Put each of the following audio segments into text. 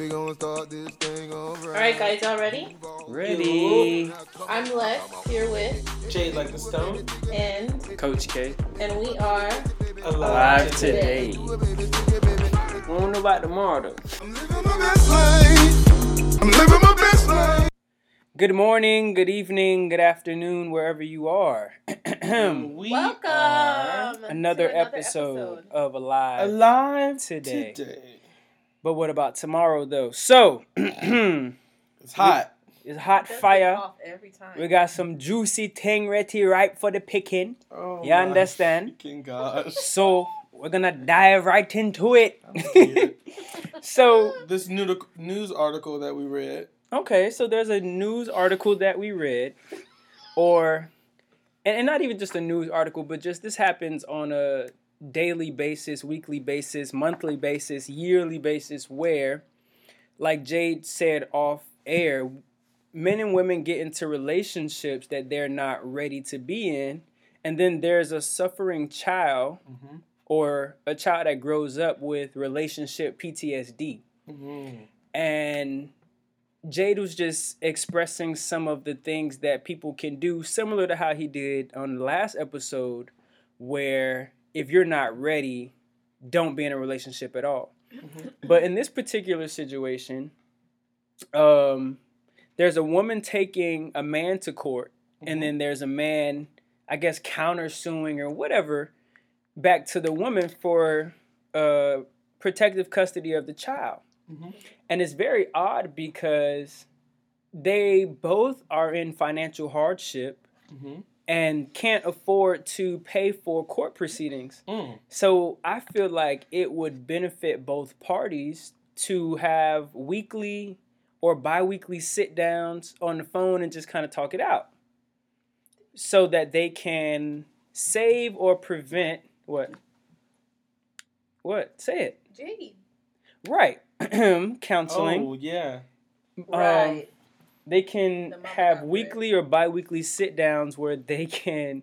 We gonna start this thing alright. All right, guys, y'all ready? Ready. I'm Les here with Jade like the stone. and Coach K. and we are alive today. I don't know about tomorrow though. I'm living my best life. I'm living my best life. Good morning, good evening, good afternoon, wherever you are. we welcome are to another episode, of Alive. alive Today. today. But what about tomorrow though? So, it's hot. It's hot. hot fire. every time. We got some juicy thing ready ripe for the picking. Oh You understand? freaking gosh. So we're gonna dive right into it. So this new news article that we read. Okay, so there's a news article that we read, or, and, and not even just a news article, but just this happens on a daily basis, weekly basis, monthly basis, yearly basis, where, like Jade said off air, men and women get into relationships that they're not ready to be in, and then there's a suffering child Mm-hmm. or a child that grows up with relationship PTSD Mm-hmm. and Jade was just expressing some of the things that people can do, similar to how he did on the last episode, where if you're not ready, don't be in a relationship at all. But in this particular situation, um, there's a woman taking a man to court, and then there's a man, I guess, countersuing or whatever, back to the woman for uh, protective custody of the child. Mhm. And it's very odd because they both are in financial hardship Mm-hmm. And can't afford to pay for court proceedings. Mm. So I feel like it would benefit both parties to have weekly or bi weekly sit downs on the phone and just kind of talk it out so that they can save or prevent what? What? Say it. Jade. Right. Counseling. Oh yeah. Um, Right. They can The have got weekly or bi-weekly sit downs where they can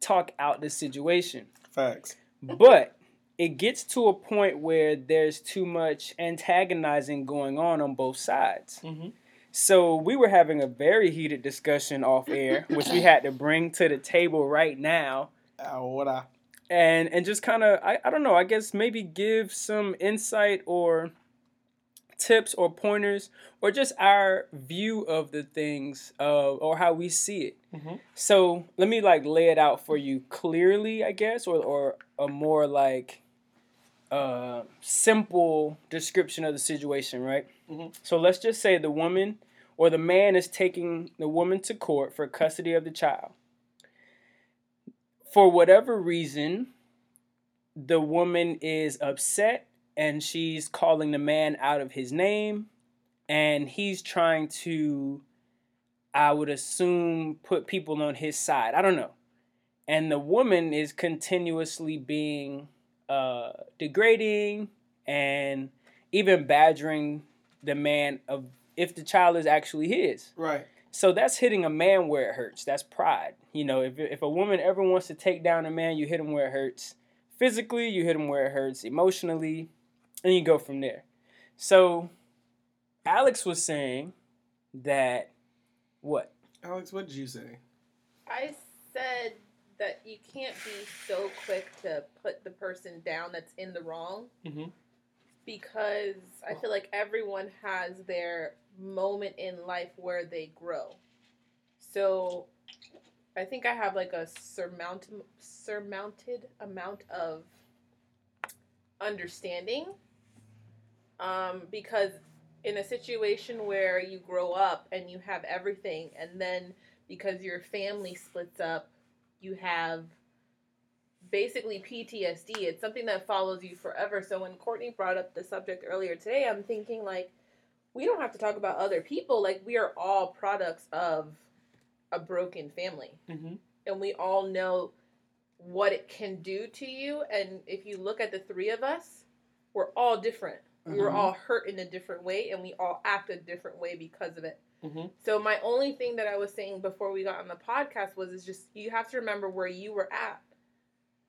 talk out the situation Facts. but it gets to a point where there's too much antagonizing going on on both sides Mm-hmm. so we were having a very heated discussion off air which we had to bring to the table right now Ahora. and and just kind of I, I don't know i guess maybe give some insight or tips or pointers or just our view of the things uh, or how we see it Mhm. so let me like lay it out for you clearly i guess or, or a more like uh, simple description of the situation right Mhm. so let's just say the woman or the man is taking the woman to court for custody of the child for whatever reason, the woman is upset and she's calling the man out of his name and he's trying to I would assume put people on his side. I don't know. And the woman is continuously being uh, degrading and even badgering the man of if the child is actually his. Right. So that's hitting a man where it hurts. That's pride. You know, if, if a woman ever wants to take down a man, you hit him where it hurts. Physically, you hit him where it hurts. Emotionally, and you go from there. So Alex was saying that what? Alex, what did you say? I said that you can't be so quick to put the person down that's in the wrong Mhm. because I feel like everyone has their moment in life where they grow. So I think I have like a surmount surmounted amount of understanding um, because in a situation where you grow up and you have everything and then because your family splits up you have basically PTSD it's something that follows you forever. So when Courtney brought up the subject earlier today I'm thinking like we don't have to talk about other people. Like we are all products of a broken family. Mm-hmm. and we all know what it can do to you. And if you look at the three of us we're all different we were all hurt in a different way and we all act a different way because of it Mhm. so my only thing that i was saying before we got on the podcast was is just you have to remember where you were at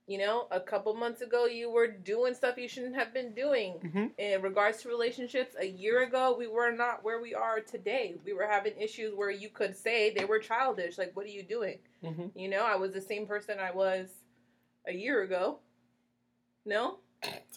You know, a couple months ago, you were doing stuff you shouldn't have been doing. Mhm. In regards to relationships, a year ago, we were not where we are today. We were having issues where you could say they were childish. Like, what are you doing? Mhm. You know, I was the same person I was a year ago. No?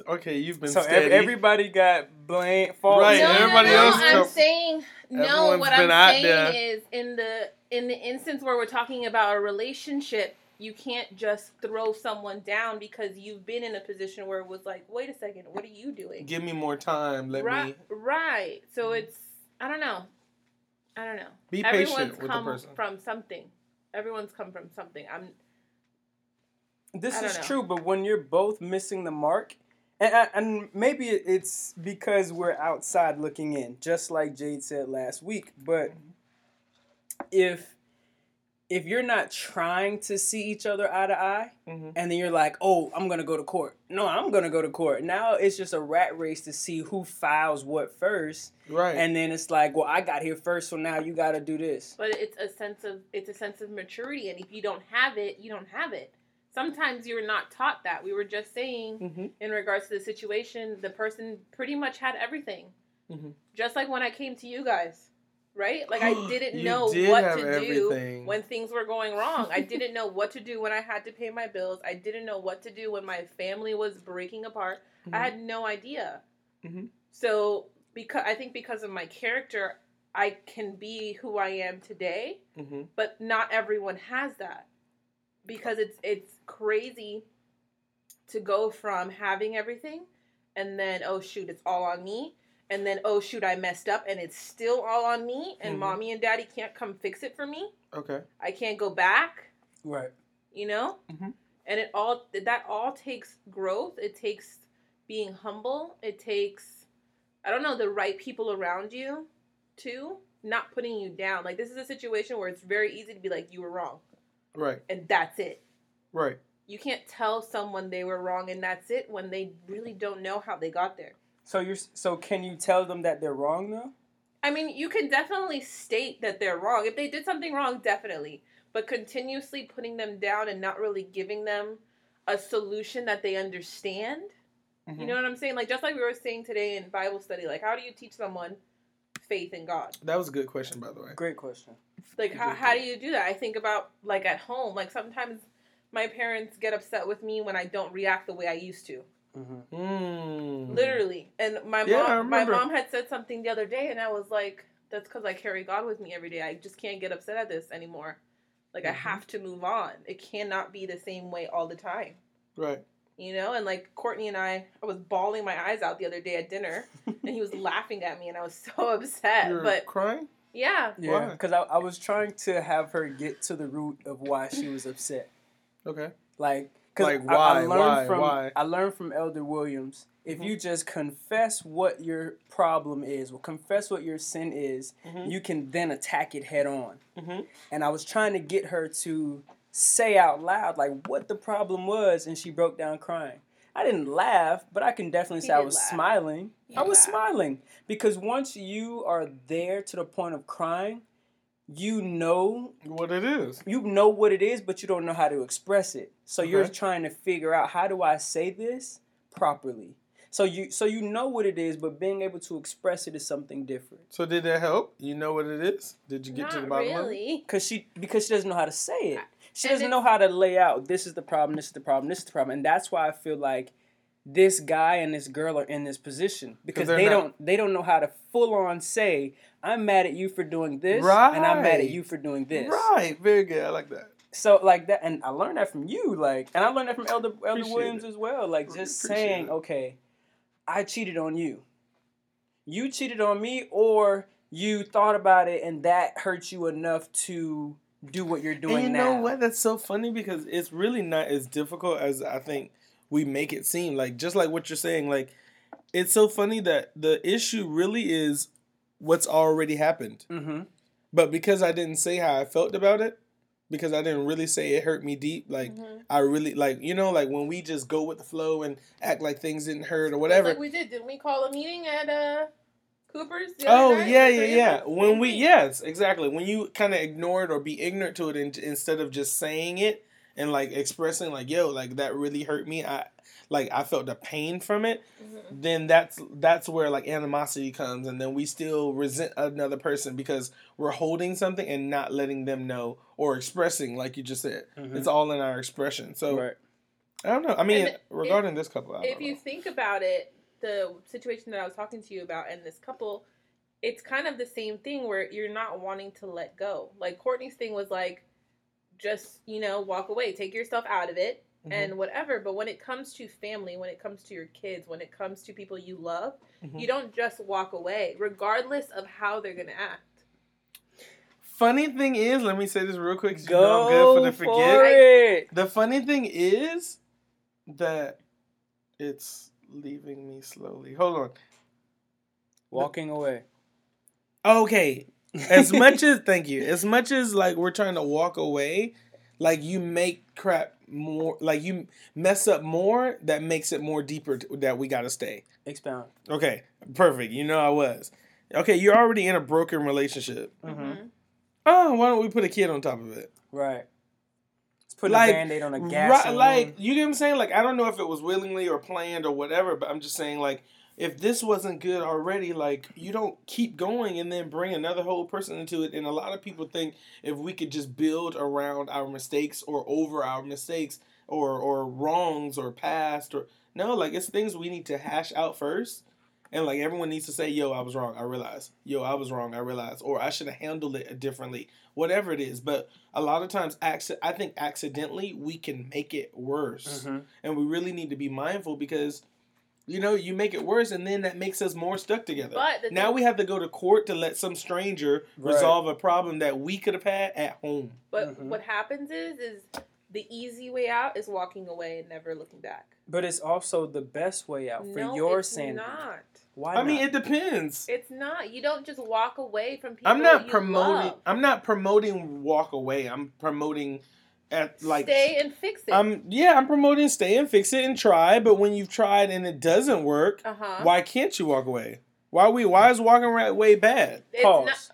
Okay, you've been So steady. ev- everybody got blame fault. Right, no, everybody no, no. else I'm come- saying no. What I'm saying there. is in the in the instance where we're talking about a relationship, you can't just throw someone down because you've been in a position where it was like, wait a second, what are you doing? Give me more time. Let right, me right. So mm-hmm. it's I don't know. I don't know. be Everyone's patient with the come person. from something. Everyone's come from something. I'm This is know. true, but when you're both missing the mark, and, and- maybe it's because we're outside looking in, just like Jade said last week. But if if you're not trying to see each other eye to eye, Mhm. and then you're like, "Oh, I'm gonna go to court." No, I'm gonna go to court. Now it's just a rat race to see who files what first, Right. and then it's like, "Well, I got here first, so now you got to do this." but it's a sense of it's a sense of maturity and if you don't have it, you don't have it. Sometimes you're not taught that. We were just saying Mhm. in regards to the situation, the person pretty much had everything. Mhm. Just like when I came to you guys, right? Like I didn't know did what to everything. do when things were going wrong. I didn't know what to do when I had to pay my bills. I didn't know what to do when my family was breaking apart. Mm-hmm. I had no idea. Mhm. So because I think because of my character, I can be who I am today Mhm. but not everyone has that because it's it's crazy to go from having everything and then oh shoot it's all on me and then oh shoot I messed up and it's still all on me and Mhm. mommy and daddy can't come fix it for me Okay. I can't go back Right. you know Mhm. and it all that all takes growth it takes being humble it takes i don't know the right people around you too not putting you down like this is a situation where it's very easy to be like you were wrong Right. and that's it Right. you can't tell someone they were wrong and that's it when they really don't know how they got there So you're so can you tell them that they're wrong though? I mean, you can definitely state that they're wrong. If they did something wrong, definitely. But continuously putting them down and not really giving them a solution that they understand. Mhm. You know what I'm saying? Like just like we were saying today in Bible study, like how do you teach someone faith in God? That was a good question, by the way. Great question. Like how, how do you do that? I think about like at home, like sometimes my parents get upset with me when I don't react the way I used to. Mm-hmm. Mm. Literally. And my Yeah, mom my mom had said something the other day and I was like, That's because I carry God with me every day. I just can't get upset at this anymore. Like I Mhm. have to move on. It cannot be the same way all the time. Right. You know, and like Courtney and I, I was bawling my eyes out the other day at dinner, and he was laughing at me, and I was so upset. You're But crying? yeah, Yeah, because I, I was trying to have her get to the root of why she was upset. Okay. Like, cause Like, I, I why, learned why, from why? I learned from Elder Williams. If Mhm. you just confess what your problem is, or confess what your sin is, Mhm. you can then attack it head on. Mm-hmm. And I was trying to get her to say out loud like what the problem was, and she broke down crying. I didn't laugh, but I can definitely He say I was laugh. smiling. He I was laughed. smiling because once you are there to the point of crying, you know What it is. you know what it is, but you don't know how to express it. So you're trying to figure out how do I say this properly. So you so you know what it is, but being able to express it is something different. So did that help? You know what it is? Did you get not to the bottom of it? Cause she because she doesn't know how to say it. She And doesn't know how to lay out. This is the problem. This is the problem. This is the problem, and that's why I feel like this guy and this girl are in this position because they're not- don't they don't know how to full on say I'm mad at you for doing this right. and I'm mad at you for doing this. Right. Very good. I like that. So like that, and I learned that from you, like, and I learned that from Elder Elder Appreciate Williams it. as well. Like just appreciate saying, it. okay, I cheated on you. You cheated on me, or you thought about it and that hurt you enough to do what you're doing and you now. know what? That's so funny because it's really not as difficult as I think we make it seem. Like just like what you're saying, like it's so funny that the issue really is what's already happened. Mm-hmm. But because I didn't say how I felt about it, because I didn't really say it hurt me deep, like Mhm. I really like you know like when we just go with the flow and act like things didn't hurt or whatever. Like we did. Didn't we call a meeting at uh Cooper's? Oh night? yeah, yeah, yeah. When we yes, exactly. When you kind of ignore it or be ignorant to it in, instead of just saying it and like expressing like yo like that really hurt me i like i felt the pain from it Mhm. then that's that's where like animosity comes and then we still resent another person because we're holding something and not letting them know or expressing like you just said Mhm. it's all in our expression so right. i don't know i mean if- regarding this couple I if don't you know. think about it, the situation that I was talking to you about and this couple, it's kind of the same thing where you're not wanting to let go. Like Courtney's thing was like, just you know, walk away, take yourself out of it, Mhm. and whatever. But when it comes to family, when it comes to your kids, when it comes to people you love, Mhm. you don't just walk away, regardless of how they're gonna act. funny thing is let me say this real quick 'cause you Go know i'm good for the for forget it. The funny thing is that it's leaving me slowly. Hold on. Walking away. Okay. As much as thank you. As much as like we're trying to walk away, like you make crap more like you mess up more that makes it more deeper t- that we got to stay. Expound. Okay. Perfect. You know I was. Okay, you're already in a broken relationship. Mm-hmm. Mhm. Oh, why don't we put a kid on top of it? Right. Let's Like, a band-aid on a gas. Right, like you get what I'm saying. Like I don't know if it was willingly or planned or whatever, but I'm just saying like if this wasn't good already, like you don't keep going and then bring another whole person into it. And a lot of people think if we could just build around our mistakes or over our mistakes or or wrongs or past or no, like it's things we need to hash out first. And like everyone needs to say, "Yo, I was wrong. I realized. Yo, I was wrong. I realized." Or I should have handled it differently. Whatever it is, but a lot of times, acci- I think accidentally we can make it worse, Mhm. and we really need to be mindful because, you know, you make it worse, and then that makes us more stuck together. But the now thing- we have to go to court to let some stranger Right. resolve a problem that we could have had at home. But Mhm. what happens is, is the easy way out is walking away and never looking back. But it's also the best way out for no, your it's sanity. not. Why I mean, it depends. It's not. You don't just walk away from people. I'm not you promoting. love. I'm not promoting walk away. I'm promoting at like Stay and fix it. I'm yeah, I'm promoting stay and fix it and try, but when you've tried and it doesn't work, uh huh. why can't you walk away? Why we why is walking away bad? It's Pause. not.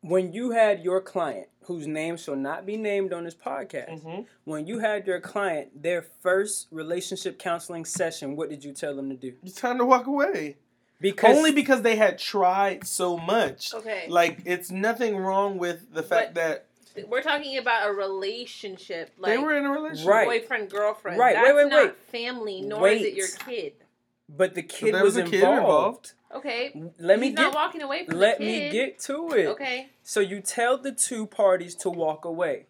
when you had your client, whose name shall not be named on this podcast, Mm-hmm. when you had your client their first relationship counseling session, what did you tell them to do? It's time to walk away. Because Only because they had tried so much. Okay. Like it's nothing wrong with the fact But- that We're talking about a relationship, like they were in a relationship. Right. boyfriend girlfriend. Right, That's wait, wait, not wait. family, nor is it your kid. but the kid there was, was a kid involved. involved. Okay. Let me get not walking away from let the me get to it. Okay. So you tell the two parties to walk away.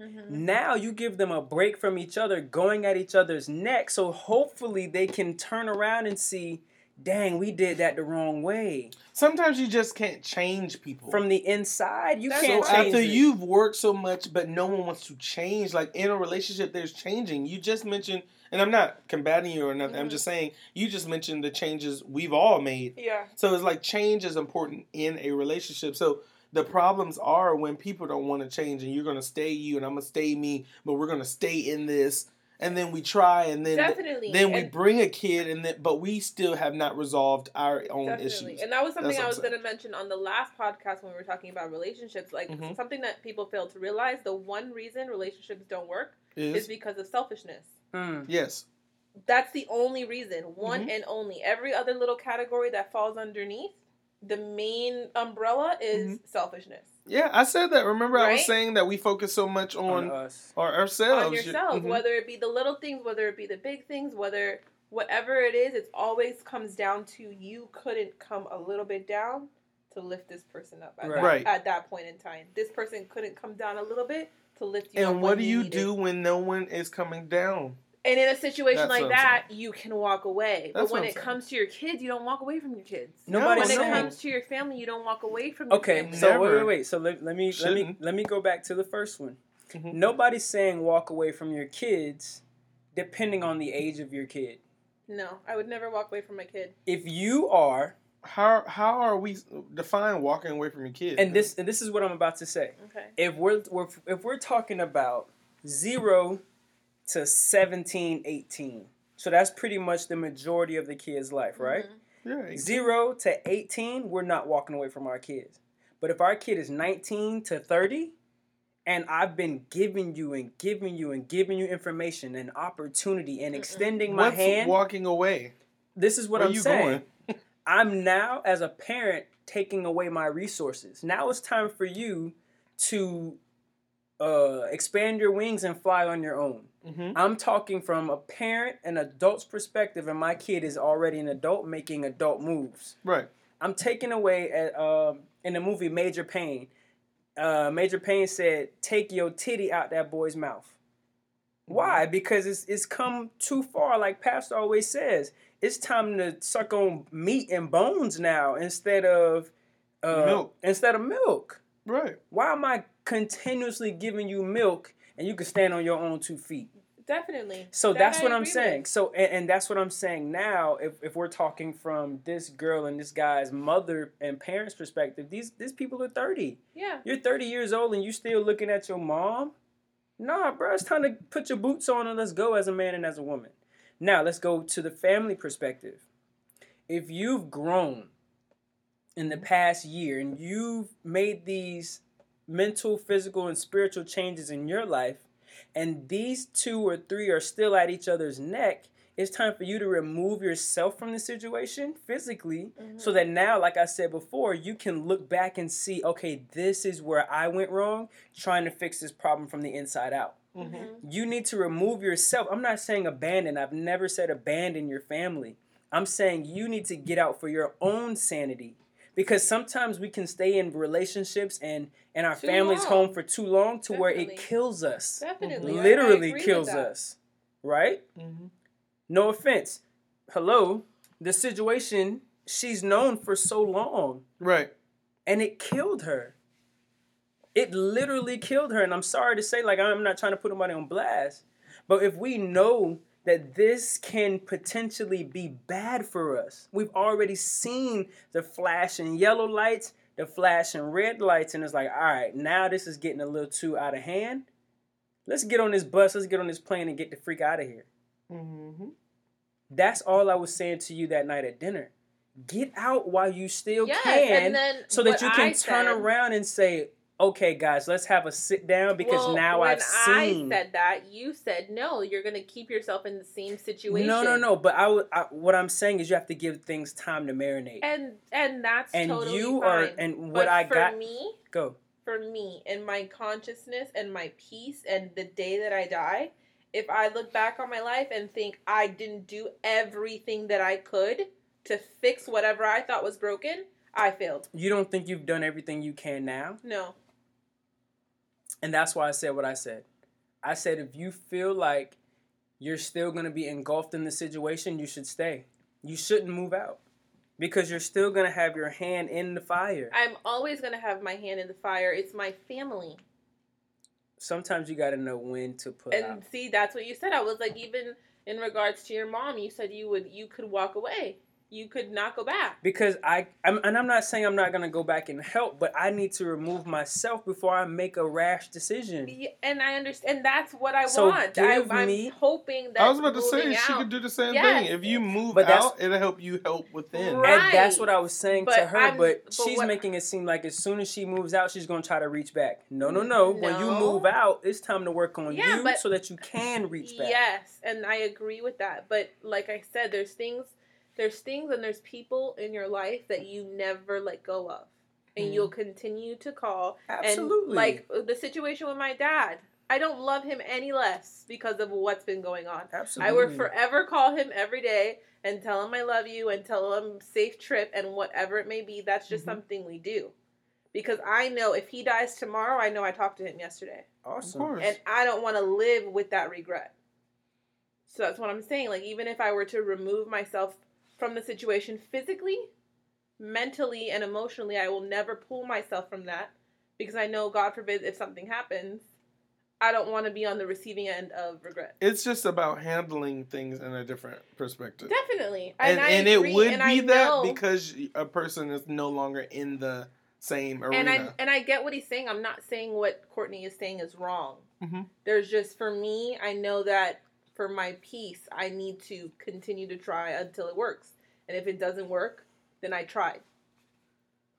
hmm Now you give them a break from each other, going at each other's neck. So hopefully they can turn around and see, dang, we did that the wrong way. Sometimes you just can't change people. From the inside, you That's can't so change after it. you've worked so much, but no one wants to change. Like in a relationship, there's changing. You just mentioned, and I'm not combating you or nothing. I'm Mhm. just saying you just mentioned the changes we've all made. Yeah. So it's like change is important in a relationship. So the problems are when people don't want to change, and you're gonna stay you, and I'm gonna stay me, but we're gonna stay in this, and then we try, and then Definitely. then we And- bring a kid, and then but we still have not resolved our own Definitely. issues. And that was something That's I was going to mention on the last podcast when we were talking about relationships. Like, Mhm. something that people fail to realize the one reason relationships don't work is Is because of selfishness. Mm. yes. That's the only reason, one Mhm. and only. Every other little category that falls underneath, the main umbrella is Mm-hmm. selfishness. Yeah, I said that. Remember, I was saying that we focus so much On on, us. our ourselves. on yourself, Mhm. whether it be the little things, whether it be the big things, whether whatever it is, it always comes down to you couldn't come a little bit down to lift this person up at, Right. that, Right. at that point in time. This person couldn't come down a little bit to lift you up. And what do you needed. do when no one is coming down? And in a situation That's like what I'm that, you can walk away. That's but when it saying. comes to your kids, you don't walk away from your kids. Nobody's when it saying- comes to your family, you don't walk away from your Okay, so wait, Never. wait, wait. So let, let me let me Shouldn't. let me go back to the first one. Mhm. Nobody's saying walk away from your kids, depending on the age of your kid. No, I would never walk away from my kid. If you are, How how are we define walking away from your kid? and this and this is what I'm about to say. Okay. If we're, we're if we're talking about zero to 17, 18, so that's pretty much the majority of the kid's life, right? Mhm. yeah, Zero to 18, we're not walking away from our kids. But if our kid is 19 to 30, and I've been giving you and giving you and giving you information and opportunity and extending my What's hand. walking away? this is what Where I'm you saying. going? I'm now as a parent taking away my resources. Now it's time for you to uh, expand your wings and fly on your own. Mm-hmm. I'm talking from a parent, an adult's perspective, and my kid is already an adult making adult moves. Right. I'm taking away at um, in the movie Major Payne. Uh, Major Payne said, "Take your titty out that boy's mouth." Why? Because it's it's come too far. Like Pastor always says, it's time to suck on meat and bones now instead of uh, Milk. Instead of milk. Right. Why am I continuously giving you milk and you can stand on your own two feet? Definitely. So That that's I what I'm saying. with. So and, and that's what I'm saying now. If, if we're talking from this girl and this guy's mother and parents perspective, these these people are 30. Yeah. You're 30 years old and you're still looking at your mom. Nah, bro, it's time to put your boots on and let's go as a man and as a woman. Now let's go to the family perspective. If you've grown in the past year and you've made these mental, physical, and spiritual changes in your life, and these two or three are still at each other's neck, it's time for you to remove yourself from the situation physically so that now, like I said before, you can look back and see, okay, this is where I went wrong, trying to fix this problem from the inside out. Mm-hmm. You need to remove yourself. I'm not saying abandon. I've never said abandon your family. I'm saying you need to get out for your own sanity. Because sometimes we can stay in relationships and and our Too family's long. home for too long to where it kills us. Definitely. I- I Literally kills us. Right? Mm-hmm. No offense. Hello. The situation she's known for so long Right. and it killed her. It literally killed her. And I'm sorry to say, like, I'm not trying to put nobody on blast, but if we know that this can potentially be bad for us, we've already seen the flashing yellow lights, the flashing red lights, and it's like, all right, now this is getting a little too out of hand. Let's get on this bus, let's get on this plane and get the freak out of here. Mm-hmm. That's all I was saying to you that night at dinner. Get out while you still Yes, can so that you can I turn said- around and say, "Okay, guys, let's have a sit down because Well, now I've seen." I said that, you said no. You're gonna keep yourself in the same situation. no, no, no. But I, I, what I'm saying is, you have to give things time to marinate. And and that's And totally you fine. are, and what but I for got, me, go. for me, and my consciousness and my peace, and the day that I die, if I look back on my life and think I didn't do everything that I could to fix whatever I thought was broken, I failed. You don't think you've done everything you can now, No. And that's why I said what I said. I said if you feel like you're still going to be engulfed in the situation, you should stay. You shouldn't move out because you're still going to have your hand in the fire. I'm always gonna have my hand in the fire. It's my family. Sometimes you got to know when to put and out. see that's what you said i was like even in regards to your mom you said you would you could walk away you could not go back because I I'm, and I'm not saying I'm not gonna go back and help, but I need to remove myself before I make a rash decision. Yeah, and i understand and that's what i So want I, give i'm me- hoping that I was about to say moving she could do the same Yes. thing. If you move But out, it'll help you help within. Right. And that's what I was saying to her, I'm- but, but she's what- making it seem like as soon as she moves out, she's gonna try to reach back. No, no, no. When you move out, it's time to work on Yeah, you but- so that you can reach back. yes and i agree with that but like i said there's things there's things and there's people in your life that you never let go of and Mhm. you'll continue to call Absolutely. And like the situation with my dad, I don't love him any less because of what's been going on. Absolutely. I would forever call him every day and tell him I love you and tell him safe trip and whatever it may be. That's just Mhm. something we do. Because I know if he dies tomorrow, I know I talked to him yesterday. Awesome. And I don't want to live with that regret. So that's what I'm saying. Like, even if I were to remove myself from the situation physically, mentally, and emotionally, I will never pull myself from that because I know, God forbid, if something happens, I don't want to be on the receiving end of regret. it's just about handling things in a different perspective. Definitely. And, I and agree, it would and be I that know- because a person is no longer in the same arena. and I and I get what he's saying. I'm not saying what Courtney is saying is wrong. Mhm. There's just for me, I know that for my piece, I need to continue to try until it works. And if it doesn't work, then I tried.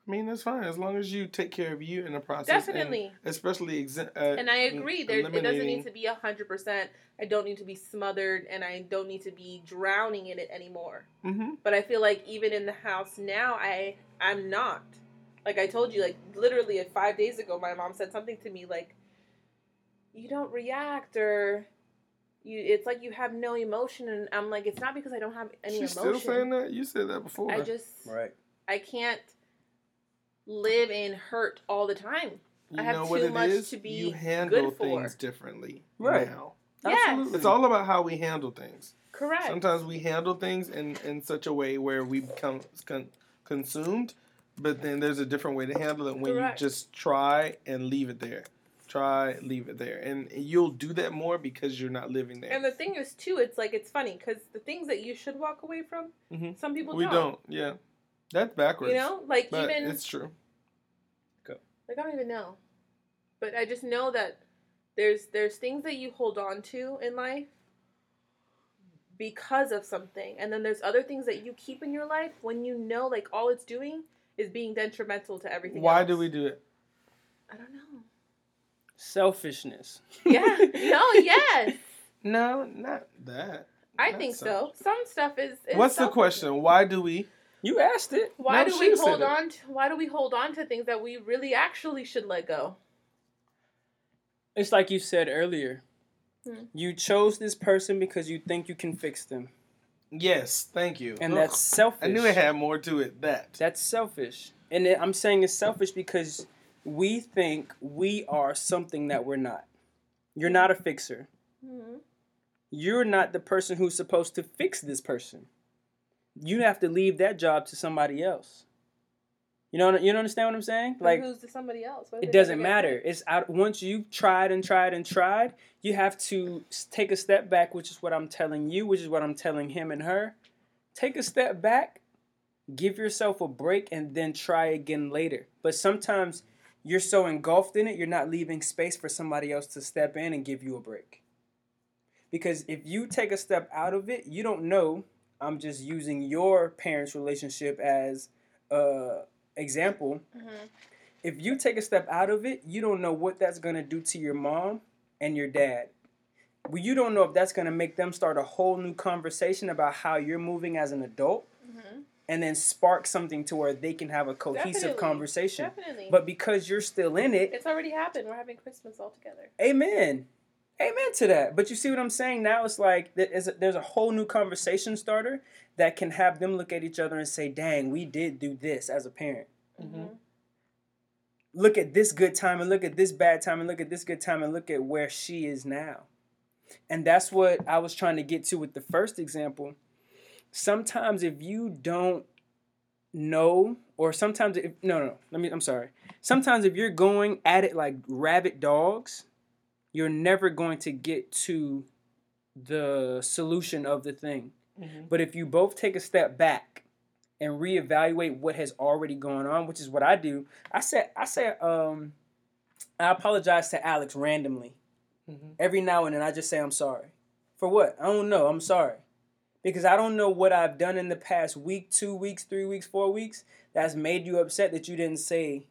I mean, that's fine as long as you take care of you in the process. and Definitely. especially exe- uh, And I agree. There, it doesn't need to be a hundred percent. I don't need to be smothered, and I don't need to be drowning in it anymore. Mhm. But I feel like even in the house now, I I'm not. Like I told you, like literally like five days ago, my mom said something to me like, "You don't react," or you. It's like you have no emotion, and I'm like, it's not because I don't have any She's emotion. still saying that. You said that before. I just Right. I can't live in hurt all the time. you I have know too what it much is? to be you handle good for. things differently Right. now. Yes. It's all about how we handle things. Correct. Sometimes we handle things in, in such a way where we become con- consumed, but then there's a different way to handle it when Correct. you just try and leave it there. Try, leave it there. And you'll do that more because you're not living there. And the thing is, too, it's like it's funny because the things that you should walk away from, Mhm. some people we don't. don't. Yeah. That's backwards. You know, like But even it's true. like I don't even know, but I just know that there's there's things that you hold on to in life because of something, and then there's other things that you keep in your life when you know like all it's doing is being detrimental to everything. Why else. do we do it? I don't know. Selfishness. Yeah. no. Yes. No, not that. I Not think so. so. Some stuff is. is What's the question? Why do we? You asked it. Why No, do we hold on? To, why do we hold on to things that we really actually should let go? It's like you said earlier. Hmm. You chose this person because you think you can fix them. Yes, thank you. And Ugh. that's selfish. I knew it had more to it. That. That's selfish. And it- I'm saying it's selfish because we think we are something that we're not. You're not a fixer. Mhm. You're not the person who's supposed to fix this person. You have to leave that job to somebody else. You know, you don't understand what I'm saying? But Like who's to somebody else? It doesn't matter. It's out once you've tried and tried and tried, you have to take a step back, which is what I'm telling you, which is what I'm telling him and her. Take a step back, give yourself a break, and then try again later. But sometimes you're so engulfed in it, you're not leaving space for somebody else to step in and give you a break. Because if you take a step out of it, you don't know. I'm just using your parents' relationship as a example Mhm. if you take a step out of it, you don't know what that's gonna do to your mom and your dad. Well, you don't know if that's gonna make them start a whole new conversation about how you're moving as an adult, Mhm. And then spark something to where they can have a cohesive Definitely. conversation. Definitely. But because you're still in it, it's already happened. We're having Christmas all together. amen, amen to that. But you see what I'm saying? Now it's like there is a, whole new conversation starter that can have them look at each other and say, "Dang, we did do this as a parent." Mhm. look at this good time and look at this bad time and look at this good time and look at where she is now. And that's what I was trying to get to with the first example. Sometimes if you don't know or sometimes if no no, let me I'm sorry. Sometimes if you're going at it like rabid dogs, you're never going to get to the solution of the thing. Mhm. But if you both take a step back and reevaluate what has already gone on, which is what I do, I said I said um I apologize to Alex randomly. Mhm. Every now and then I just say I'm sorry. For what? I don't know. I'm sorry. Because I don't know what I've done in the past week, two weeks, three weeks, four weeks that's made you upset that you didn't say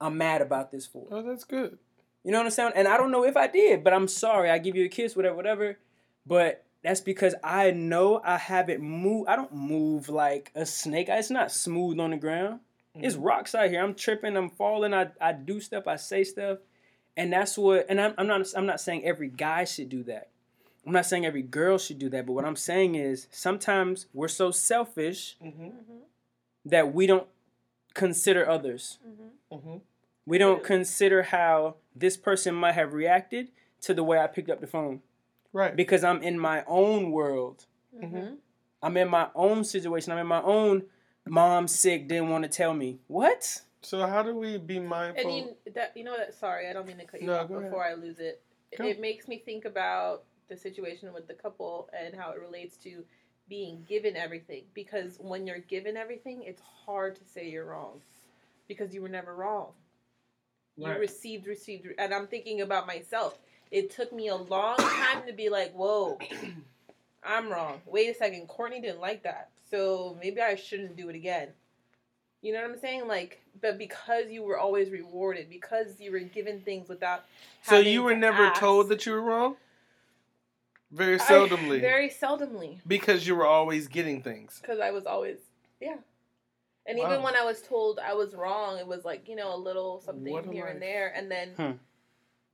I'm mad about this for. Oh, that's good. You know what I'm saying? And I don't know if I did, but I'm sorry. I give you a kiss, whatever, whatever. But that's because I know I haven't moved. I don't move like a snake. It's not smooth on the ground. It's Mm-hmm. rocks out here. I'm tripping. I'm falling. I, I do stuff. I say stuff, and that's what. And I'm, I'm not. I'm not saying every guy should do that. I'm not saying every girl should do that. But what I'm saying is sometimes we're so selfish Mhm. Mhm. that we don't consider others. Mhm. Mhm. We don't consider how this person might have reacted to the way I picked up the phone Right. because I'm in my own world. Mhm. I'm in my own situation. I'm in my own mom sick didn't want to tell me. What? So how do we be mindful? And you, that you know that. Sorry, I don't mean to cut you No, off go ahead. before I lose it. Go. It makes me think about the situation with the couple and how it relates to being given everything. Because when you're given everything, it's hard to say you're wrong, because you were never wrong. You received, received, and I'm thinking about myself. It took me a long time to be like, "Whoa, I'm wrong." Wait a second, Courtney didn't like that, so maybe I shouldn't do it again. You know what I'm saying? Like, but because you were always rewarded, because you were given things without. So you were never ask. told that you were wrong? Very I- seldomly. very seldomly, because you were always getting things. because I was always yeah. And even when I was told I was wrong, it was like you know a little something What here and there, and then. Hmm.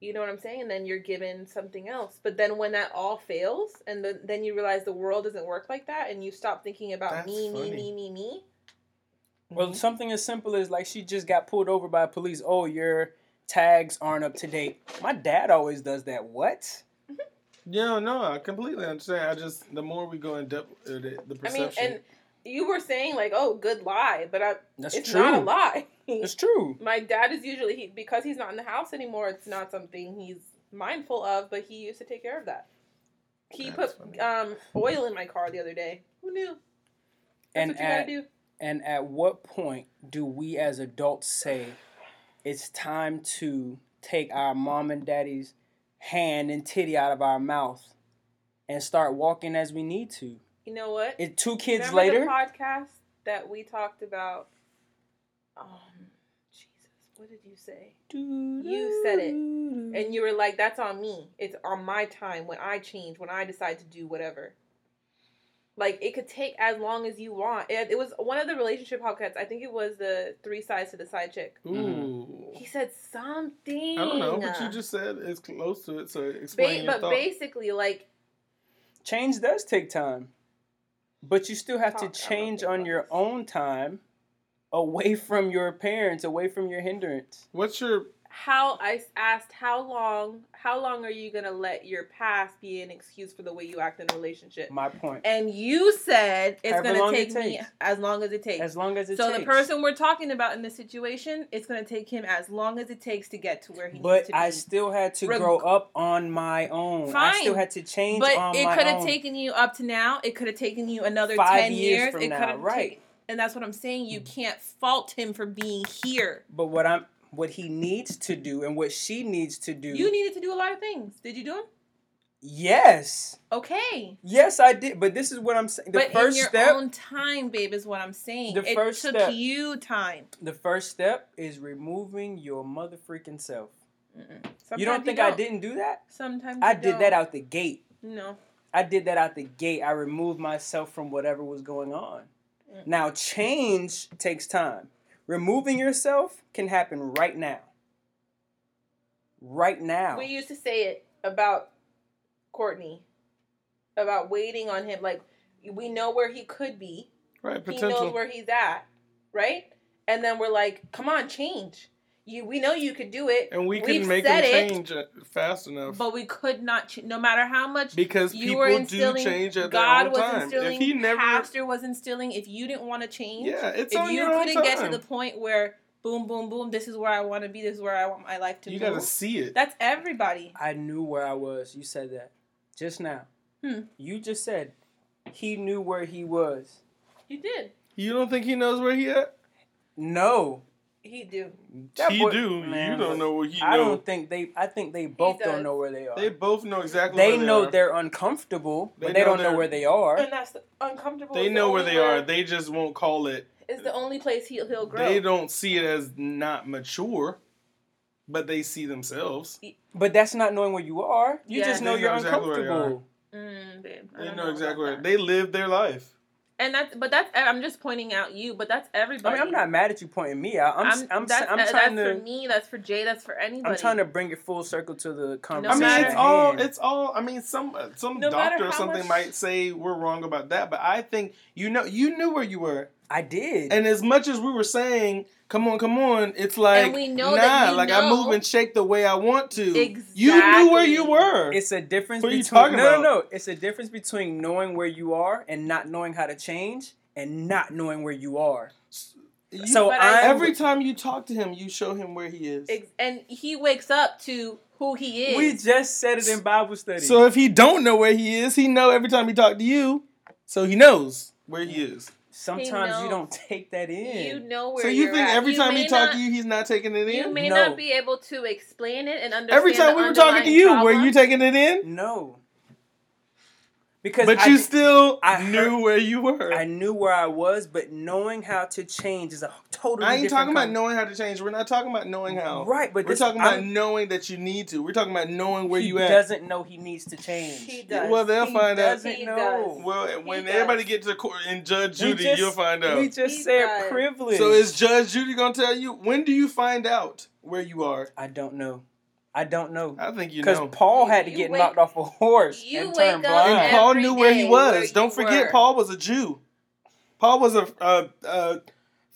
You know what I'm saying? And then you're given something else. But then when that all fails, and then then you realize the world doesn't work like that, and you stop thinking about That's me, me, funny. me, me, me. Well, something as simple as like she just got pulled over by police. Oh, your tags aren't up to date. My dad always does that. What? Yeah, no, I completely understand. I just the more we go in depth it, the I mean, perception. and you were saying like, "Oh, good lie," but I, That's it's true. not a lie. It's true. My dad is usually he because he's not in the house anymore. It's not something he's mindful of, but he used to take care of that. He That's put funny. um oil in my car the other day. Who knew? That's And what you at gotta do. and at what point do we as adults say it's time to take our mom and daddy's hand and titty out of our mouth and start walking as we need to? You know what? It two kids Remember later. the podcast that we talked about. Um, Jesus, what did you say? You said it. And you were like, "That's on me. It's on my time when I change, when I decide to do whatever." Like it could take as long as you want. It, it was one of the relationship podcasts. I think it was the three sides to the side chick. Ooh. He said something. I don't know, but you just said it's close to it, so explain Ba- your but thought. basically, like change does take time but you still have Talk- to change on on your own time away from your parents away from your hindrance What's your how I asked how long how long are you gonna let your past be an excuse for the way you act in a relationship? my point. And you said it's However gonna take me as long as it takes. as long as it so takes the person we're talking about in this situation, it's gonna take him as long as it takes to get to where he needs but to be. I still had to Reg- grow up on my own. I still had to change but it could have taken you up to now. It could have taken you another Five ten years years. from it now, could have right. taken, and that's what I'm saying. You mm. can't fault him for being here. But what I'm what he needs to do and what she needs to do. You needed to do a lot of things. Did you do them? yes. Okay. Yes, I did. But this is what I'm saying. The but first in your step own time, babe, is what I'm saying. The it first took step. you time. the first step is removing your mother freaking self. You don't think I didn't do that? Sometimes I you did don't. that out the gate. No. I did that out the gate. I removed myself from whatever was going on. Mm. Now, change takes time. Removing yourself can happen right now. Right now. We used to say it about Courtney, about waiting on him. Like we know where he could be. right potential. He knows where he's at, right? And then we're like, "Come on, change. You. We know you could do it, and we We've couldn't make said them it, change it fast enough but we could not. Ch- no matter how much because you people were do instilling, change at God their own was time. instilling, if he never, Pastor was instilling. If you didn't want to change, yeah, it's if on you your own couldn't get to the point where boom, boom, boom, this is where I want to be. This is where I want my life to you move. gotta see it. That's everybody. I knew where I was. You said that just now. Hmm. You just said he knew where he was. He did. You don't think he knows where he at? No. He do. That he boy- do. man, you don't know where he I know. don't think they I think they both don't know where they are. They They, both know exactly. where they know are. they're uncomfortable, They but they know don't know where they are. And that's the, uncomfortable. They is the know where only they are. They just won't call it. It's the only place he'll he'll grow. They don't see it as not mature, but they see themselves. But that's not knowing where you are. You Yeah. just know They you're know exactly where they uncomfortable. Mm, babe, They know exactly where they live their life. And that's but that's I'm just pointing out you, but that's I everybody. mean, I'm not mad at you pointing me out. I'm I'm I'm, that's, I'm uh, trying that's to for me. That's for Jay. That's for anybody. I'm trying to bring it full circle to the conversation. I mean, it's all. hand. It's all. I mean, some some No doctor or something much- might say we're wrong about that, but I think you know you knew where you were, I did. and as much as we were saying, "Come on, come on," it's like And we know nah, that you like I move and shake the way I want to. You knew where you were. It's a difference What are you between talking no, no, about? no. It's a difference between knowing where you are and not knowing how to change, and not knowing where you are. You- So I- every time you talk to him, you show him where he is. Ex- and he wakes up to who he is. We just said it in Bible study. So if he don't know where he is, he know every time he talk to you, so he knows where he is. Sometimes you don't take that in. you know where. So you you're think at. every You time may he talk to you, he's not taking it in. you may No. not be able to explain it and understand. Every time the we were talking to underlying you, were you taking it in? no. Because But I you di- still I knew heard- where you were. I knew where I was, but knowing how to change is a totally. I ain't different talking about knowing how to change. We're not talking about knowing how. Right, but We're this- talking about I'm- knowing that you need to. We're talking about knowing where you at. doesn't know he needs to change. He does. Well, they'll He find out. He know. does. Well, when does. everybody gets to court and Judge Judy, just- you'll find out. We just He said does. privilege. So is Judge Judy gonna tell you? When do you find out where you are? I don't know. I don't know. I think you know Because. Paul had to You get wake- knocked off a horse you and wake turn up blind. and Paul knew where he was. where Don't forget, were. Paul was a Jew. Paul was a, a, a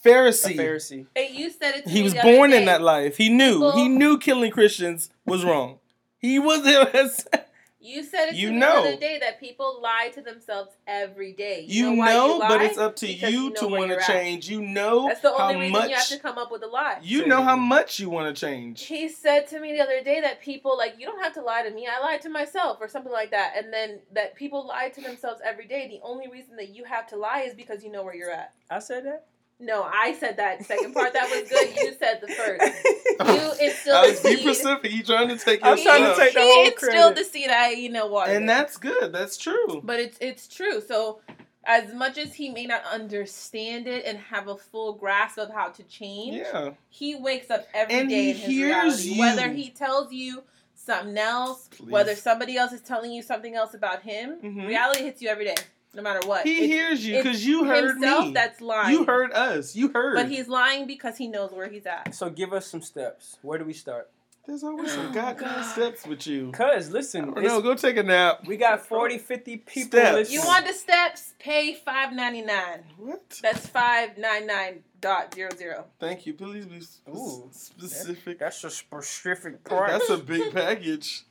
Pharisee. a Pharisee. And you said it. To He me was the other born in that life. He knew. People- he knew killing Christians was wrong. He was. You said it You to me know. the other day that people lie to themselves every day. You know, know, you but it's up to Because you know to want to you're at. change. You know That's the how only reason much you have to come up with a lie. you know how much you want to change. He said to me the other day that people like you don't have to lie to me. I lied to myself or something like that. And then that people lie to themselves every day. The only reason that you have to lie is because you know where you're at. I said that. No, I said that second part. That was good. You said the first. You instilled Alex, the be seed. Specific. You trying to take I'm trying to take the he whole instilled credit. the seed. I you know what? and that's good. That's true. but it's it's true. So as much as he may not understand it and have a full grasp of how to change, Yeah. he wakes up every day And he in his hears reality. you. Whether he tells you something else, Please. whether somebody else is telling you something else about him, Mhm. reality hits you every day, no matter what. He It's hears you because you heard himself me. that's lying. You heard us. You heard. but he's lying because he knows where he's at. So give us some steps. Where do we start? There's always some Oh, goddamn God. steps with you. Cause listen, don't it's- know. Go take a nap. we got 40, 50 people Steps. listening. You want the steps? Pay five ninety nine. What? That's five nine nine dot zero zero. Thank you. Please be sp- Ooh. specific. That's a specific price. That's a big package.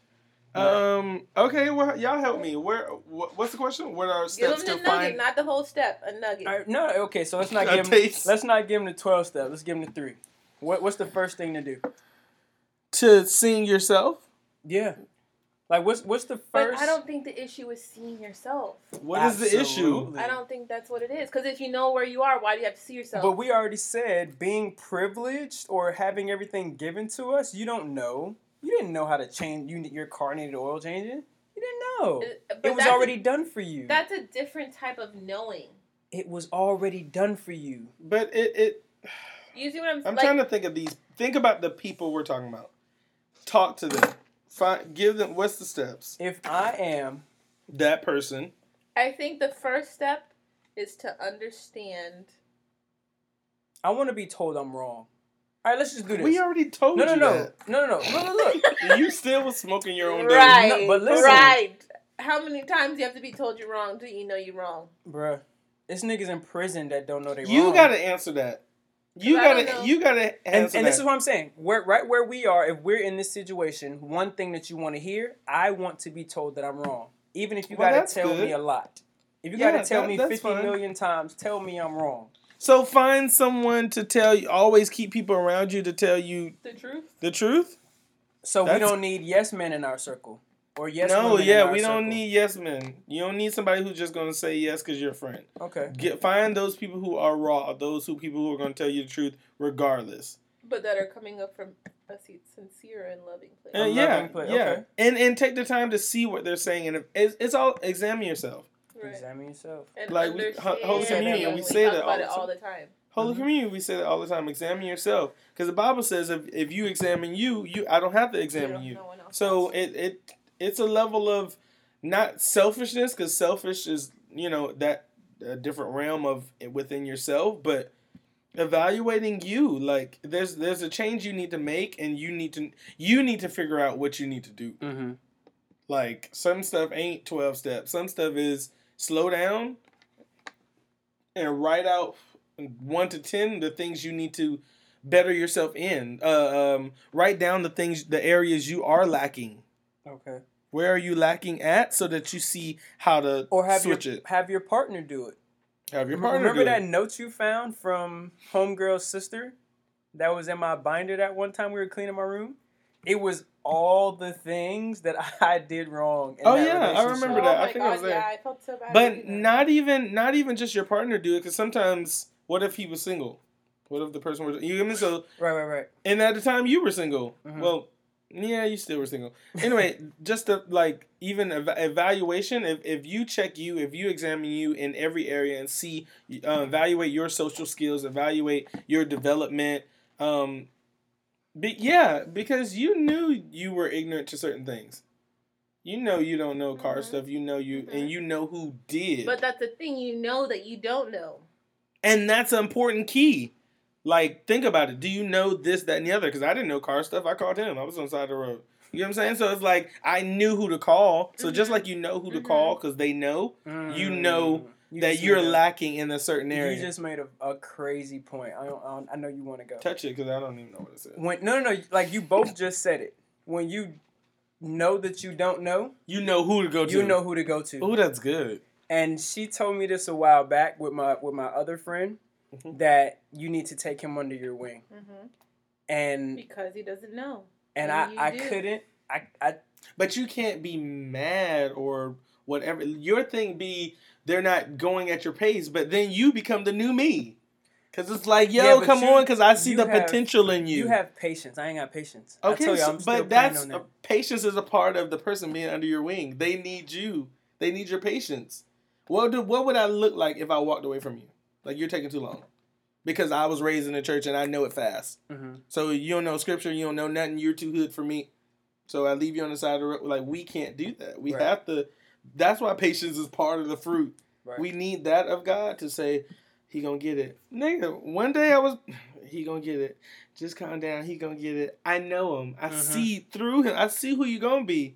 Um. Okay. Well, y'all help me. Where? wh- What's the question? What are Give steps him to nugget, find? not the whole step. A nugget. All right, no, okay, so let's not A give him. taste. Let's not give him the twelve step. Let's give him the three. What What's the first thing to do? To seeing yourself. Yeah, like what's what's the first? But first? I don't think the issue is seeing yourself. What is the issue? I don't think that's what it is. Because if you know where you are, why do you have to see yourself? But we already said being privileged or having everything given to us. You don't know. You didn't know how to change. You your car needed oil changing. You didn't know. Uh, it was that's a- already done for you. That's a different type of knowing. it was already done for you. But it. it You see what I'm, saying? I'm like? trying to think of these. Think about the people we're talking about. Talk to them. Find. Give them. What's the steps? If I am That person. I think the first step is to understand. I want to be told I'm wrong. All right, let's just do this. We already told you. no, no, you no, that. no, no, no. Look, look, look. you still was smoking your own dope. Right. No, but listen. Right. How many times you have to be told you're wrong till you know you're wrong? Bruh, it's niggas in prison that don't know they wrong. You wrong. gotta answer that. You 'Cause gotta. You gotta and, answer and that. this is what I'm saying. Where right where we are, if we're in this situation, one thing that you want to hear, I want to be told that I'm wrong. Even if you Well, gotta tell good. me a lot. If you Yeah, gotta tell that- me that's fifty fine. million times, tell me I'm wrong. So find someone to tell you. Always keep people around you to tell you The truth? the truth. So we don't need yes men in our circle. Or yes no, women in yeah, our we don't need yes men. You don't need somebody who's just gonna say yes because you're a friend. Okay. Get find those people who are raw. Those who people who are gonna tell you the truth regardless. But that are coming up from a se- sincere and loving place. Uh, A yeah, loving play, yeah, okay. and and take the time to see what they're saying, and if, it's, it's all examine yourself. Right. Examine yourself. And Like we- Holy Communion, and we say talk that all the all the time. Holy Mhm. Communion, we say that all the time. Examine yourself, because the Bible says if, if you examine you, you I don't have to examine don't- you. no So it it it's a level of not selfishness, because selfish is you know that a different realm of within yourself, but evaluating you like there's there's a change you need to make, and you need to you need to figure out what you need to do. Mm-hmm. Like some stuff ain't twelve steps. Some stuff is slow down and write out one to ten the things you need to better yourself in. Uh, um, write down the things, the areas you are lacking. Okay. Where are you lacking at, so that you see how to Or have switch your it. have your partner do it. Have your partner Remember that it. note you found from homegirl's sister that was in my binder that one time we were cleaning my room? It was all the things that I did wrong. In Oh, that yeah, I relationship. remember oh that. I my think I was God, there. Yeah, I felt so bad. But not even, not even just your partner do it, because sometimes, what if he was single? What if the person was you? Get me? So, Right, right, right. and at the time you were single. Mhm. Well, Yeah, you still were single. Anyway, just to like even ev- evaluation. If if you check you, if you examine you in every area and see, uh, evaluate your social skills, evaluate your development. Um, be, yeah, because you knew you were ignorant to certain things. You know you don't know car Mhm. stuff. You know you Mhm. and you know who did. But that's the thing, you know that you don't know. And that's an important key. Like, think about it. Do you know this, that, and the other? Because I didn't know car stuff. I called him. I was on the side of the road. You know what I'm saying? So it's like I knew who to call. So just Mhm. like you know who to Mhm. call because they know You know Mm. You that you're made a- lacking in a certain area. You just made a, a crazy point. I don't, I don't- I know you want to go. touch it because I don't even know what it says. When no, no, no. Like you both just said it. When you know that you don't know, You know who to go to. you know who to go to. Oh, that's good. And she told me this a while back with my with my other friend Mhm. that you need to take him under your wing. hmm And Because he doesn't know. and and I I do. couldn't. I I But you can't be mad or whatever. Your thing be they're not going at your pace, but then you become the new me. Cause it's like, yo, Yeah, come you- on, cause I see the have- potential in you. you have patience. I ain't got patience. okay, I told you, so- I'm but that's uh, patience is a part of the person being under your wing. They need you. They need your patience. What do, what would I look like if I walked away from you? Like you're taking too long, because I was raised in the church and I know it fast. Mhm. So you don't know scripture, you don't know nothing. You're too hood for me. So I leave you on the side of the road. Like we can't do that. We Right. have to. That's why patience is part of the fruit. Right. We need that of God to say, He gonna get it. Nigga, one day I was, He gonna get it. Just calm down. He gonna get it. I know him. I Mhm. see through him. I see who you gonna be.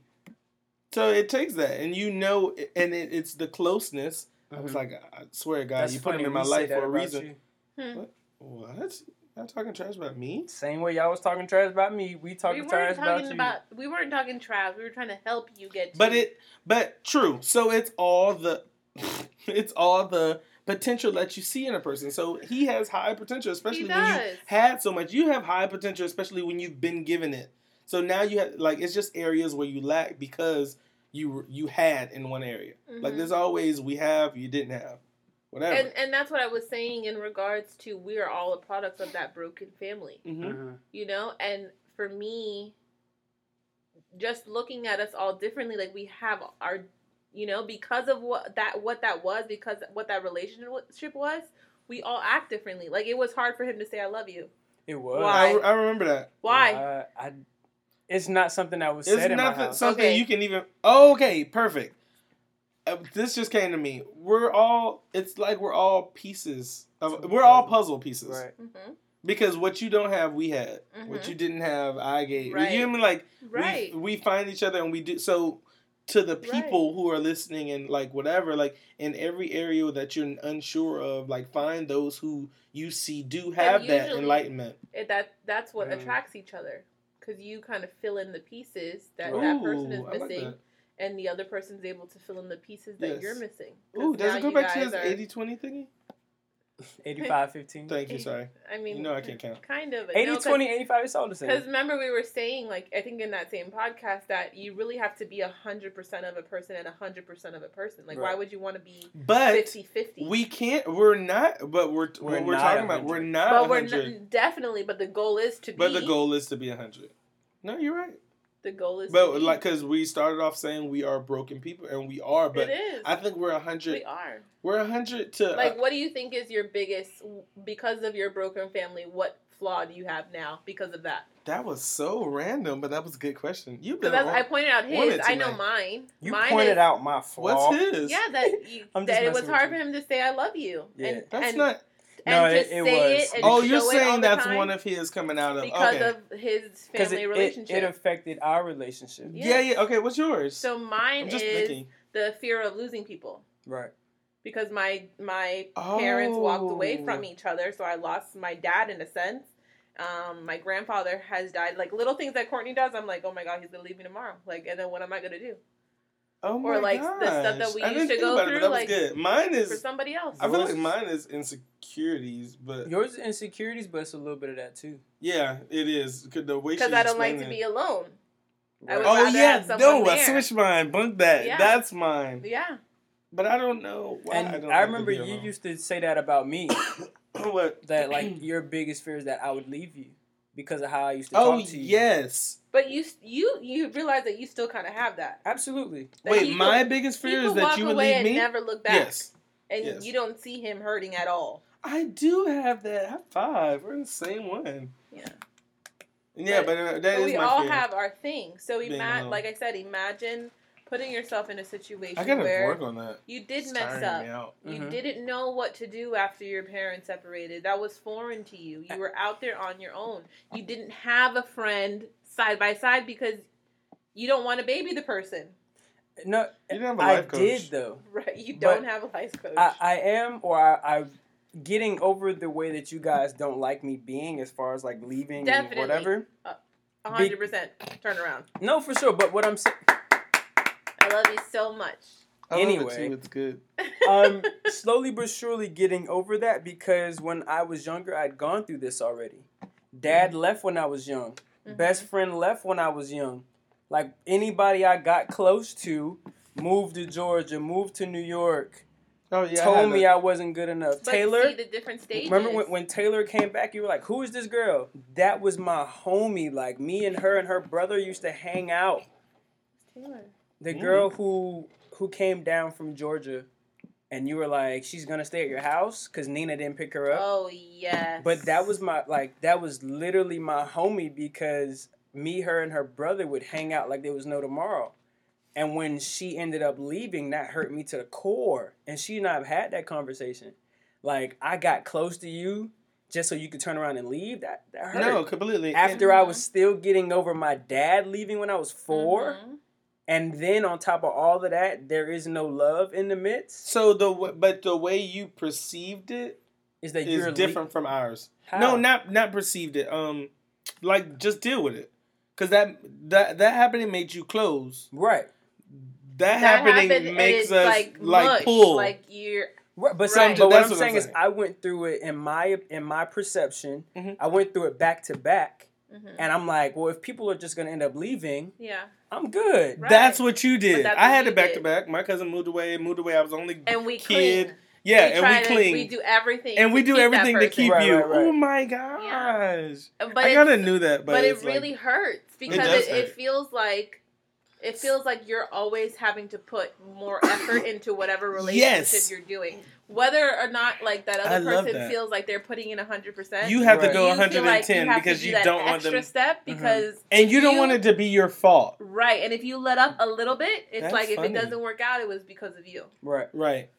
So it takes that, and you know, and it, it's the closeness. I was Mhm. like, I swear to God, That's you put him in my life for a reason. you. Hmm. What? Y'all talking trash about me? Same way y'all was talking trash about me. We We talking weren't trash about talking you. about, we weren't talking trash. We were trying to help you get. To But it, but true. So it's all the, it's all the potential that you see in a person. So he has high potential, especially when you had so much. You have high potential, especially when you've been given it. So now you have like it's just areas where you lack because you you had in one area. Like Mhm. there's always we have, you didn't have, whatever. And and that's what I was saying in regards to we are all a product of that broken family. hmm Mhm. you know and for me just looking at us all differently like we have our you know because of what that what that was because what that relationship was we all act differently like it was hard for him to say i love you It was. Why? I, I remember that. why Uh, I, it's not something that was It's said in my nothing house. something Okay. you can even. Oh, okay, perfect. Uh, this just came to me. We're all. It's like we're all pieces. Of, It's we're all puzzle. puzzle pieces. Right. hmm Because what you don't have, we had. What Mhm. you didn't have, I gave. Right. You know what I mean? Like right we, we find each other and we do so. To the people who are listening and like whatever, like in every area that you're unsure of, like find those who you see do have that enlightenment. it, that that's what Mm. attracts each other because you kind of fill in the pieces that that person is Ooh, I like missing that. And the other person's able to fill in the pieces that Yes. you're missing. Ooh, does it go back to his are- 80 20 thingy? 85 15. Thank you, sorry. i mean no, I can't count. kind of 80 20, 85, it's all the same. Because remember, we were saying, like, I think in that same podcast, that you really have to be 100% of a person and 100% of a person. Like, why would you want to be But 50 50? we can't. We're not. But we're We're what we're not talking about. We're not. But we're 100. not, definitely, but the goal is to be. But the goal is to be hundred. No, you're right. The goal is But be. like, cause we started off saying we are broken people, and we are. But it is. I think we're a hundred. we are. We're a hundred to. Like, uh, what do you think is your biggest, because of your broken family, what flaw do you have now because of that? that was so random, but that was a good question. You've been. Because on- I pointed out his. I know mine. you mine pointed is, out my flaw. What's his? Yeah, that, you, that it was hard with for him to say I love you. Yeah. And, That's and, not. And No, to it- it say was. it and Oh, you're it all saying that's one of his coming out of. because okay. of his family it, it, relationship. it affected our relationship. Yeah. yeah, yeah. Okay, what's yours? so mine just is thinking. the fear of losing people Right. because my my parents walked away Oh. from each other, so I lost my dad in a sense. Um, my grandfather has died. Like little things that Courtney does, I'm like, oh my god, he's gonna leave me tomorrow. Like, and then what am I gonna do Oh my or, like, the stuff that we I used to go about it, through, that was like, good. Mine is for somebody else? I feel like mine is insecurities, but Yours is insecurities, but it's a little bit of that too. yeah, it is. 'Cause The way Because I don't like to be it. alone. I would Right. Oh yeah, have someone no, I switched mine. Bunk that. Yeah. That's mine. Yeah, But I don't know why. and I, I, don't like to remember be you used to say that about me. what? that like your biggest fear is that I would leave you. because of how I used to Oh talk to you. yes. But you you you realize that you still kind of have that. Absolutely. That Wait, my biggest fear is that you would leave and me. never look back, Yes. and yes. you don't see him hurting at all. I do have that. High five. We're in the same one. Yeah. Yeah, But- but, uh, that But is we my all fear. have our thing. So imagine, like I said, imagine putting yourself in a situation I gotta where work on that. you did It's mess up. me out. You Mhm. didn't know what to do after your parents separated. That was foreign to you. You were out there on your own. You didn't have a friend side by side because you don't want to baby the person. No, You didn't have a I life coach. I did though. Right? You don't have a life coach. I, I am, or I, I'm getting over the way that you guys don't like me being, as far as like leaving and whatever. A hundred percent. Turn around. No, for sure. But what I'm saying, I love you so much. I love it Anyway. too, it's good. I'm slowly but surely getting over that because when I was younger, I'd gone through this already. Dad left when I was young. Mhm. Best friend left when I was young. Like anybody I got close to moved to Georgia, moved to New York, Oh yeah. told me I wasn't good enough. But Taylor, see the different stages. remember when, when Taylor came back? You were like, "Who is this girl?" That was my homie. Like me and her and her brother used to hang out. Taylor. The Mhm. girl who who came down from Georgia, and you were like, "She's gonna stay at your house" because Nina didn't pick her up. Oh yeah. But that was my like that was literally my homie because me, her, and her brother would hang out like there was no tomorrow. And when she ended up leaving, that hurt me to the core. And she and I have had that conversation. Like I got close to you just so you could turn around and leave. That that hurt. No, completely. After I was still getting over my dad leaving when I was 4 Mhm. And then on top of all of that, there is no love in the midst. so the w- but the way you perceived it Is that is you're le- different from ours. How? No, not not perceived it. Um, like just deal with it, cause that that that happening made you close. right. That, That happening happened, makes us like, like, mush, pull. Like you're Right, but, Right. so, but what I'm what I'm saying is. I went through it in my in my perception. Mhm. I went through it back to back, Mhm. and I'm like, well, if people are just gonna end up leaving, yeah. I'm good. Right. That's what you did. that's I had you it back to back. My cousin moved away. Moved away. I was the only And we kid. clean. Yeah, we and try we to- clean. We do everything. and we do everything to keep Right, you. right, right. Oh my gosh! But I kind of knew that, but, but, it it's like- really hurts because it, it, hurt. feels like it feels like you're always having to put more effort into whatever relationship Yes. you're doing, whether or not like that other love person that. feels like they're putting in hundred percent. you have to Right. go you feel like 110 you because do you don't want them, step Mhm. because and you don't want it to be your fault. right. And if you let up a little bit, it's That's like if it doesn't work out, it was because of you. Right. Right.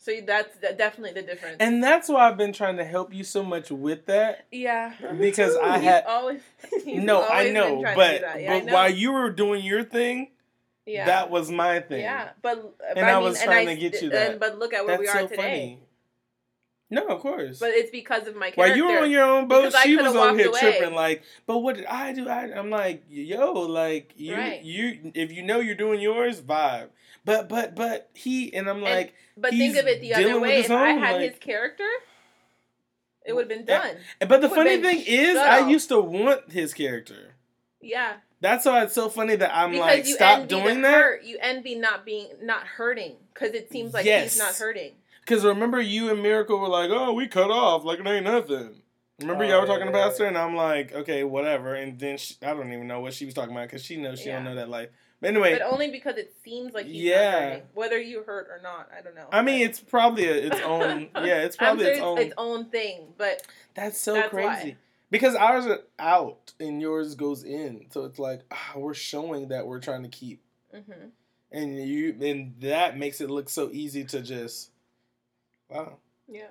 So that's definitely the difference. And that's why I've been trying to help you so much with that yeah, because I had always no, always I know, but. Yeah, but know. while you were doing your thing, yeah. that was my thing. Yeah, but And I was trying to get you that. And, but look at where That's we are so today. funny. No, of course. But it's because of my While you were on your own boat, Because she was over walked here away. tripping like, but what did I do? I, I'm like, yo, like you, Right. you, if you know you're doing yours, vibe. But but but he and I'm like, but think of it the other way. If I had like- his character, it would have been Yeah. done. but the funny thing is, I used to want his character. Yeah, That's why it's so funny that I'm because like, stop doing that. hurt. You envy not being not hurting because it seems like Yes. he's not hurting. Because remember, you and Miracle were like, oh, we cut off like it ain't nothing. Remember, Oh, y'all were talking yeah, about oh. her, and I'm like, okay, whatever. And then she, I don't even know what she was talking about because she knows she don't know that life. But anyway, But only because it seems like he's Yeah. whether you hurt or not. I don't know. I mean, it's probably a, its own. Yeah, it's probably sure its own. its own thing, but That's so That's crazy. why. Because ours are out and yours goes in, so it's like ah, we're showing that we're trying to keep, mhm. and you and that makes it look so easy to just, wow. yeah,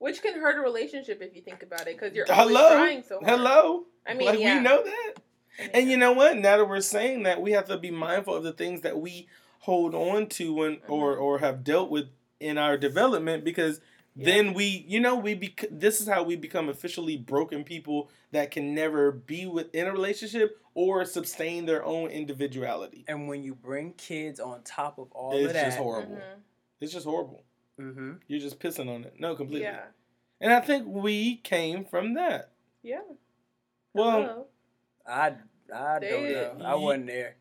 which can hurt a relationship if you think about it, because you're always Hello, trying so hard. hello. I mean, like yeah. we know that. I mean, And you know what? Now that we're saying that, we have to be mindful of the things that we hold on to and or Mhm. or have dealt with in our development because Yeah. then we you know we bec- this is how we become officially broken people that can never be within a relationship or sustain their own individuality. And when you bring kids on top of all It's of that, just horrible. Mhm. It's just horrible. hmm You're just pissing on it. No, completely. Yeah, And I think we came from that. yeah. Well, Hello. I I They- don't know. I wasn't there.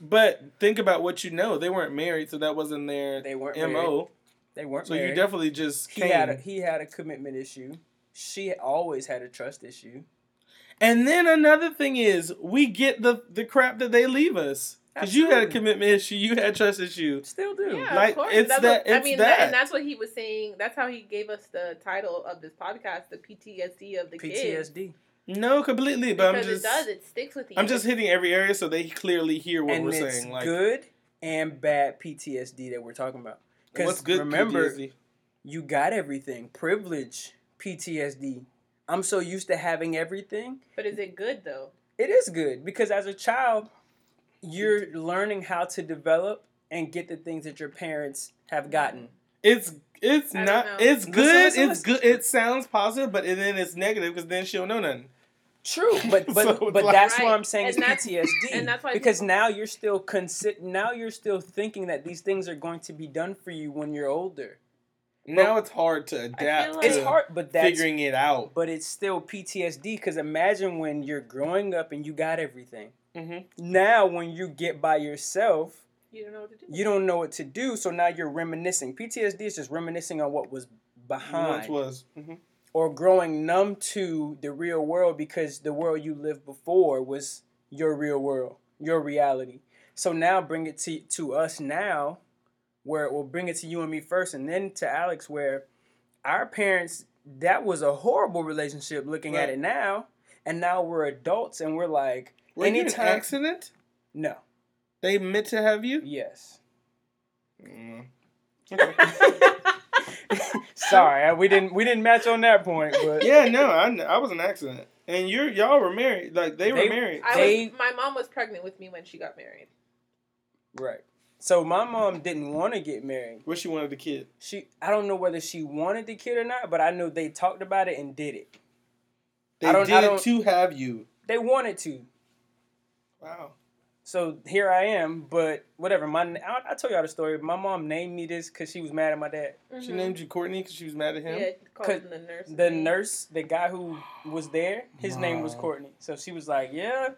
but think about what you know. They weren't married, so that wasn't their They weren't mo. married. They weren't So married. you definitely just he came. had a, he had a commitment issue. She always had a trust issue. And then another thing is we get the the crap that they leave us. Because you had a commitment issue, you had trust issue. Still do. Yeah, Like, of course. it's that's that- what, I mean, that. and that's what he was saying. That's how he gave us the title of this podcast, the PTSD of the kids. PTSD. No, completely. But I'm Because just it does, it sticks with you. I'm just hitting every area so they clearly hear what and we're it's saying. Like good and bad PTSD that we're talking about. Because what's good remember, PTSD? you got everything. Privilege, PTSD. I'm so used to having everything. But is it good though? It is good because as a child, you're learning how to develop and get the things that your parents have gotten. It's it's I don't not know. it's Listen, good. listen, it's listen. good. It sounds positive, but then it's negative because then she don't know nothing. True, but but So but like- that's what Right. I'm saying is And that's- PTSD. and that's why because people- now you're still consi- now you're still thinking that these things are going to be done for you when you're older. Now it's hard to adapt. like- It's hard, but that's figuring it out. but it's still PTSD because imagine when you're growing up and you got everything. Mhm. Now when you get by yourself, You don't know what to do. you don't know what to do, so now you're reminiscing. PTSD is just reminiscing on what was Once behind was. Mhm. Or growing numb to the real world because the world you lived before was your real world, your reality. So now bring it to to us now, where it will bring it to you and me first, and then to Alex, where our parents that was a horrible relationship. Looking at it now, and now we're adults and we're like, Were you an accident? No. They meant to have you. Yes. Mm. Sorry, we didn't we didn't match on that point, but yeah, no, I, I was an accident, and you're y'all were married. Like they, They- were married. I They- was, my mom was pregnant with me when she got married. right. So my mom didn't want to get married. Wish she wanted the kid. She I don't know whether she wanted the kid or not, but I know they talked about it and did it. They I don't- did I don't- to have you. They wanted to. Wow. So here I am, but whatever. My I, I told y'all the story. My mom named me this because she was mad at my dad. She Mhm. named you Courtney because she was mad at him. Yeah, called him the nurse. The nurse, the guy who was there, his name was Courtney. So she was like, "Yeah,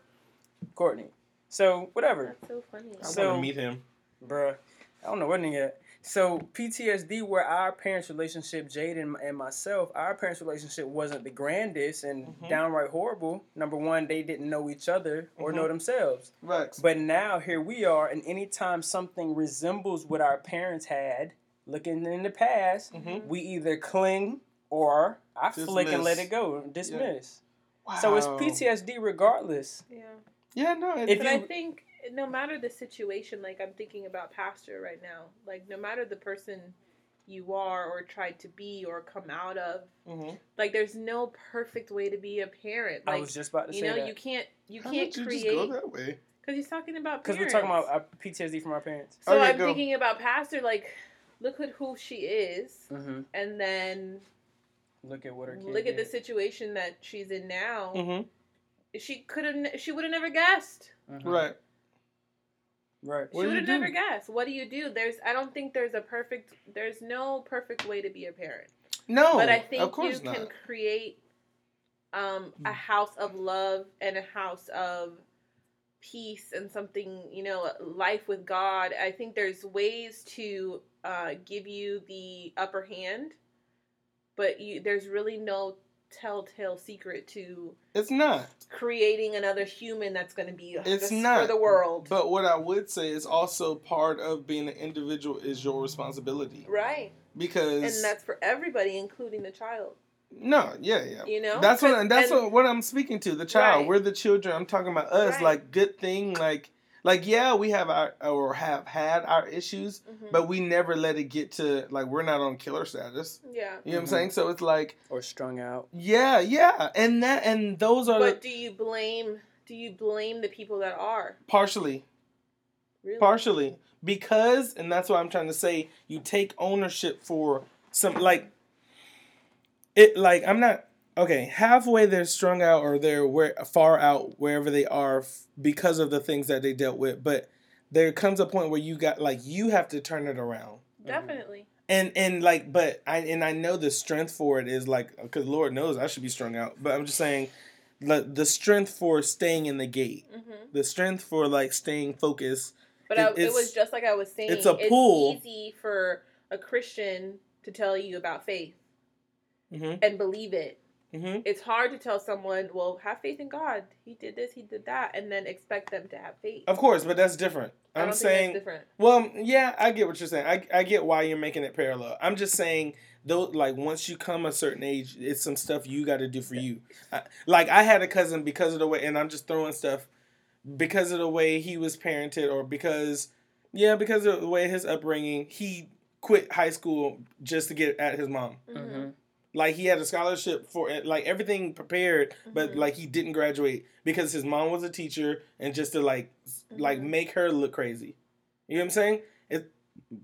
Courtney." So whatever. That's so funny. I So- want to meet him. bruh. I don't know what nigga. At. So PTSD, where our parents' relationship, Jade and, and myself, our parents' relationship wasn't the grandest and Mhm. downright horrible. Number one, they didn't know each other or Mhm. know themselves. Rex. But now here we are, and anytime something resembles what our parents had, looking in the past, Mhm. we either cling or I flick and let it go, dismiss. Wow. So it's PTSD regardless. Yeah. Yeah, no. It, If But I think no matter the situation, like I'm thinking about Pastor right now, like no matter the person you are or tried to be or come out of, Mhm. like there's no perfect way to be a parent. I Like was just about to you say know, that. you can't you How can't did you create just go that way? because he's talking about Because we're talking about our PTSD from our parents. So Okay, I'm go. thinking about Pastor, like look at who she is, Mm-hmm. and then Look at what her kid look at the situation that she's in now. Mm-hmm. She could have, she would have never guessed. Mhm. Right. Right. What she would you have never guessed. What do you do? There's, I don't think there's a perfect, there's no perfect way to be a parent. No, but I think of course you not. can create um, a house of love and a house of peace and something, you know, life with God. I think there's ways to uh, give you the upper hand, but you, there's really no telltale secret to It's not. creating another human that's going to be It's not. for the world. But what I would say is also part of being an individual is your responsibility right. because And that's for everybody, including the child. no, yeah, yeah. You know? That's what that's and- what, what I'm speaking to. The child. Right. We're the children. I'm talking about us. Right. Like good thing. Like like yeah, we have our or have had our issues, Mhm. but we never let it get to like we're not on killer status. yeah. You know what I'm Mhm. saying? So it's like Or strung out. yeah, yeah, and that and those are But the, do you blame do you blame the people that are? partially Really? partially because and that's what i'm trying to say you take ownership for some like it like i'm not okay halfway they're strung out or they're where far out wherever they are f- because of the things that they dealt with but there comes a point where you got like you have to turn it around Definitely. and and like but i and i know the strength for it is like because lord knows i should be strung out but i'm just saying the, the strength for staying in the gate hmm the strength for like staying focused But It- I, it was just like I was saying. it's a pull. easy for a Christian to tell you about faith hmm and believe it, hmm It's hard to tell someone, well, have faith in God. He did this, he did that, and then expect them to have faith. Of course, but that's different. I I'm don't saying, think that's different. well, yeah, I get what you're saying. I, I get why you're making it parallel. I'm just saying, though, like once you come a certain age, it's some stuff you got to do for you. I, like I had a cousin because of the way, and I'm just throwing stuff because of the way he was parented, or because, yeah, because of the way his upbringing, he quit high school just to get at his mom. Mhm. Mm-hmm. Like he had a scholarship for it, like everything prepared, but Mhm. like he didn't graduate because his mom was a teacher, and just to like s- like make her look crazy. You know what I'm saying? It,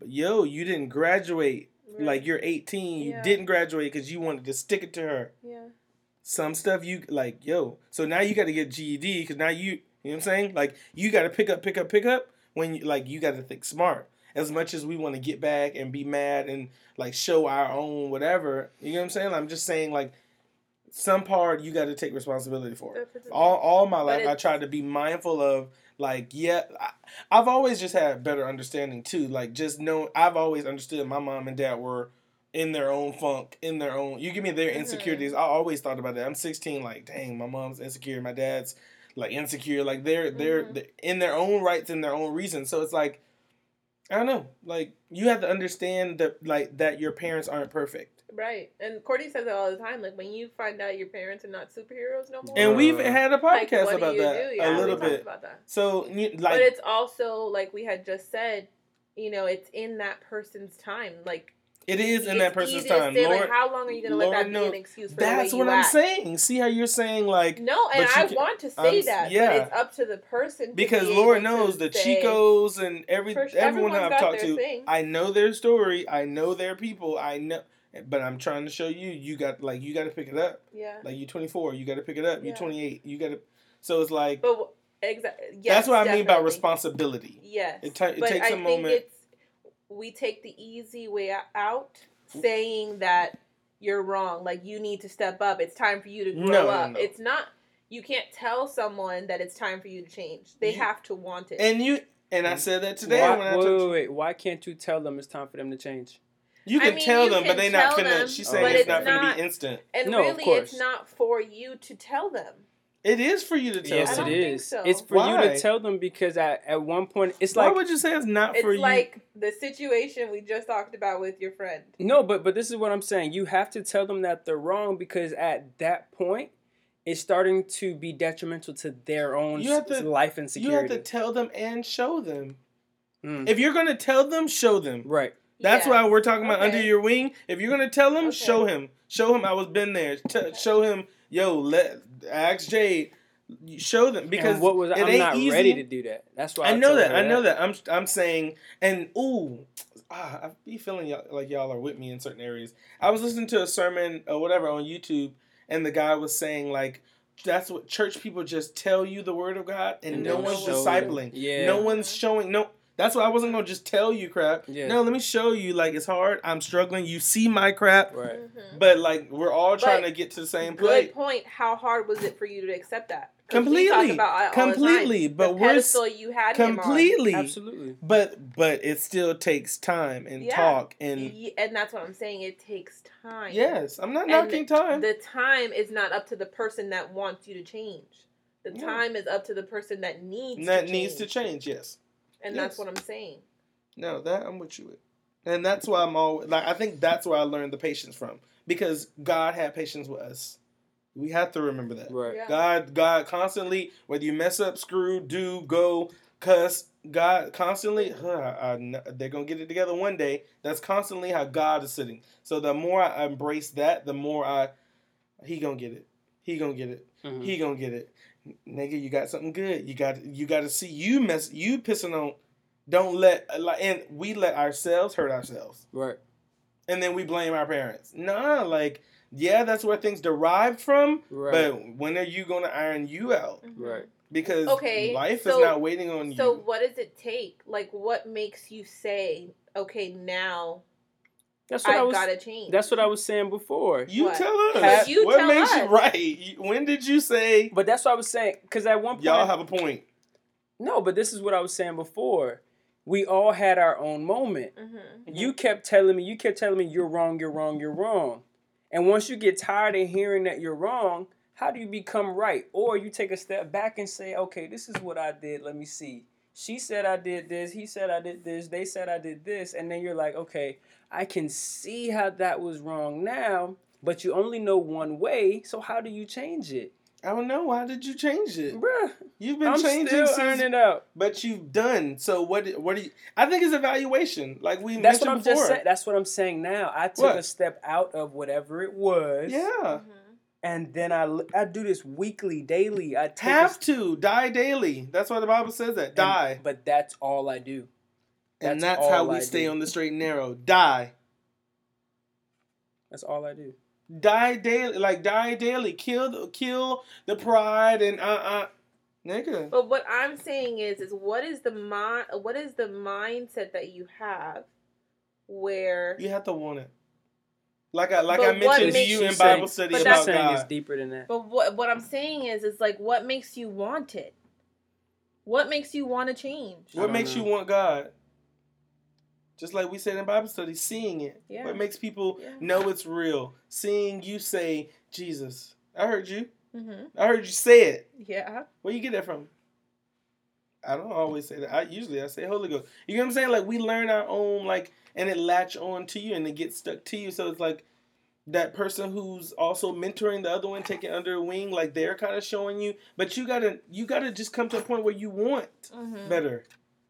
yo, you didn't graduate. Right. Like you're 18, you Yeah. didn't graduate because you wanted to stick it to her. yeah. Some stuff you like, yo. So now you got to get GED because now you, you know what I'm saying? Like you got to pick up, pick up, pick up when you like you got to think smart. As much as we want to get back and be mad and like show our own whatever, you know what I'm saying? I'm just saying like some part you got to take responsibility for. All all my life I tried to be mindful of like yeah I, I've always just had better understanding too. Like just know I've always understood my mom and dad were in their own funk, in their own. You give me their Mhm. insecurities. I always thought about that. I'm 16, like dang, my mom's insecure, my dad's like insecure. Like they're they're, Mhm. they're in their own rights and their own reasons. So it's like I don't know. Like you have to understand that like that your parents aren't perfect. Right. And Courtney says it all the time. Like when you find out your parents are not superheroes no more. And we've Uh, had a like, podcast what about do you that do? Yeah, a little talked bit. about that. So like but it's also like we had just said, you know, it's in that person's time. Like it is in that person's to time. Say, Lord, like, how long are you gonna let that knows. be an excuse for That's what I'm act? saying. See how you're saying like No, and But I can- want to say I'm- that, yeah. but it's up to the person. Because be Lord knows the say, Chicos and every For everyone I've talked to, thing. I know their story. I know their people. I know, but I'm trying to show you. You got like you got to pick it up. Yeah, Like you're 24, you got to pick it up. You're 28, you got to. So it's like but exactly. Yes, that's what I mean by responsibility. Yes, It, ta- it takes I a moment. It's we take the easy way out, saying that you're wrong. Like you need to step up. It's time for you to grow No, no, up. no. It's not. You can't tell someone that it's time for you to change. They You- have to want it. And you and I said that today why, when I wait, told wait, wait. Why can't you tell them it's time for them to change? you I can mean, tell you them, but can they not tell finna. them, She's oh, saying it's, it's not, gonna be instant. And No, of really, course. it's not for you to tell them. It is for you to tell yes, I them. don't it think is. so. It's for you to tell them because at, at one point it's like. Why would you say it's not It's for you? It's like the situation we just talked about with your friend. no, but but this is what I'm saying. You have to tell them that they're wrong because at that point it's starting to be detrimental to their own You have to- life and security. you have to tell them and show them. Mm, If you're gonna tell them, show them. right. That's Yeah. why we're talking about under your wing. If you're gonna tell him, Okay. show him. Show him I was been there. T- Okay. Show him, yo, let ask Jade. Show them because and what was it I'm ain't not easy. ready to do that. That's why I, I know that. I know that. I'm I'm saying and ooh, ah, I be feeling y'all, like y'all are with me in certain areas. I was listening to a sermon or whatever on YouTube, and the guy was saying like. That's what church people just tell you the word of God, and, And no one's discipling. Yeah. No one's showing. No, that's why I wasn't gonna just tell you crap. Yeah. No, let me show you. Like it's hard. I'm struggling. You see my crap, Right. Mhm. but like we're all trying But to get to the same Good place. point. How hard was it for you to accept that? 'Cause we talk Completely. about it all the. Completely, but the we're s- pedestal you had him on. Completely. Absolutely. But but it still takes time and Yeah. talk and and that's what I'm saying. It takes time. yes, I'm not And knocking time. The time is not up to the person that wants you to change. The Yeah. time is up to the person that needs that to needs to change. change. Yes. And Yes. that's what I'm saying. No, that I'm with you with. And that's why I'm always like I think that's where I learned the patience from because God had patience with us. We have to remember that. Right. Yeah. God, God constantly, whether you mess up, screw, do, go, cuss, God constantly, huh, I they're gonna get it together one day. That's constantly how God is sitting. So the more I embrace that, the more I, he gonna get it. He gonna get it. Mhm. He gonna get it. Nigga, you got something good. You got you got to see you mess you pissing on. Don't let like and we let ourselves hurt ourselves, Right. and then we blame our parents. Nah, like yeah, that's where things derived from. Right. But when are you going to iron you out? Mhm. right. Because Okay, life so- is not waiting on you. So what does it take? Like what makes you say, okay, now That's what I, I was. gotta change? That's what I was saying before. You What? tell us. Have- You what tell makes you right? When did you say But that's what I was saying. Because at one point, y'all have a point? no. But this is what I was saying before. We all had our own moment. Mhm. You kept telling me. You kept telling me you're wrong. You're wrong. You're wrong. And once you get tired of hearing that you're wrong, how do you become right? Or you take a step back and say, okay, this is what I did. Let me see. She said I did this. He said I did this. They said I did this. And then you're like, okay, I can see how that was wrong now, but you only know one way. So how do you change it? I don't know. Why did you change it? Bruh, You've been I'm changing still since, earning out. but you've done. So what? What do you? I think it's evaluation. Like we That's what mentioned I'm before. just saying. That's what I'm saying now. I took What? a step out of whatever it was. yeah, Mhm. And then I I do this weekly, daily. I take a have to die daily. That's why the Bible says that. And- Die, but that's all I do. And that's that's how we I stay do. on the straight and narrow. Die, That's all I do. die daily. Like die daily. Kill, the, kill the pride and uh uh, nigga. But what I'm saying is, is what is the mind? What is the mindset that you have, where You have to want it. Like I like But I what mentioned to makes- you in saying- Bible study But she's about saying it's God. deeper than that. But what what I'm saying is, is like what makes you want it? What makes you want to change? What makes know. you want God? Just like we said in Bible study, seeing it. Yeah. What makes people Yeah. know it's real? Seeing you say, Jesus. I heard you. hmm I heard you say it. Yeah. Where you get that from? I don't always say that. I usually I say Holy Ghost. You know what I'm saying? Like we learn our own like and it latch on to you and it gets stuck to you. So it's like that person who's also mentoring the other one, taking under a wing, like they're kind of showing you. But you gotta you gotta just come to a point where you want hmm better.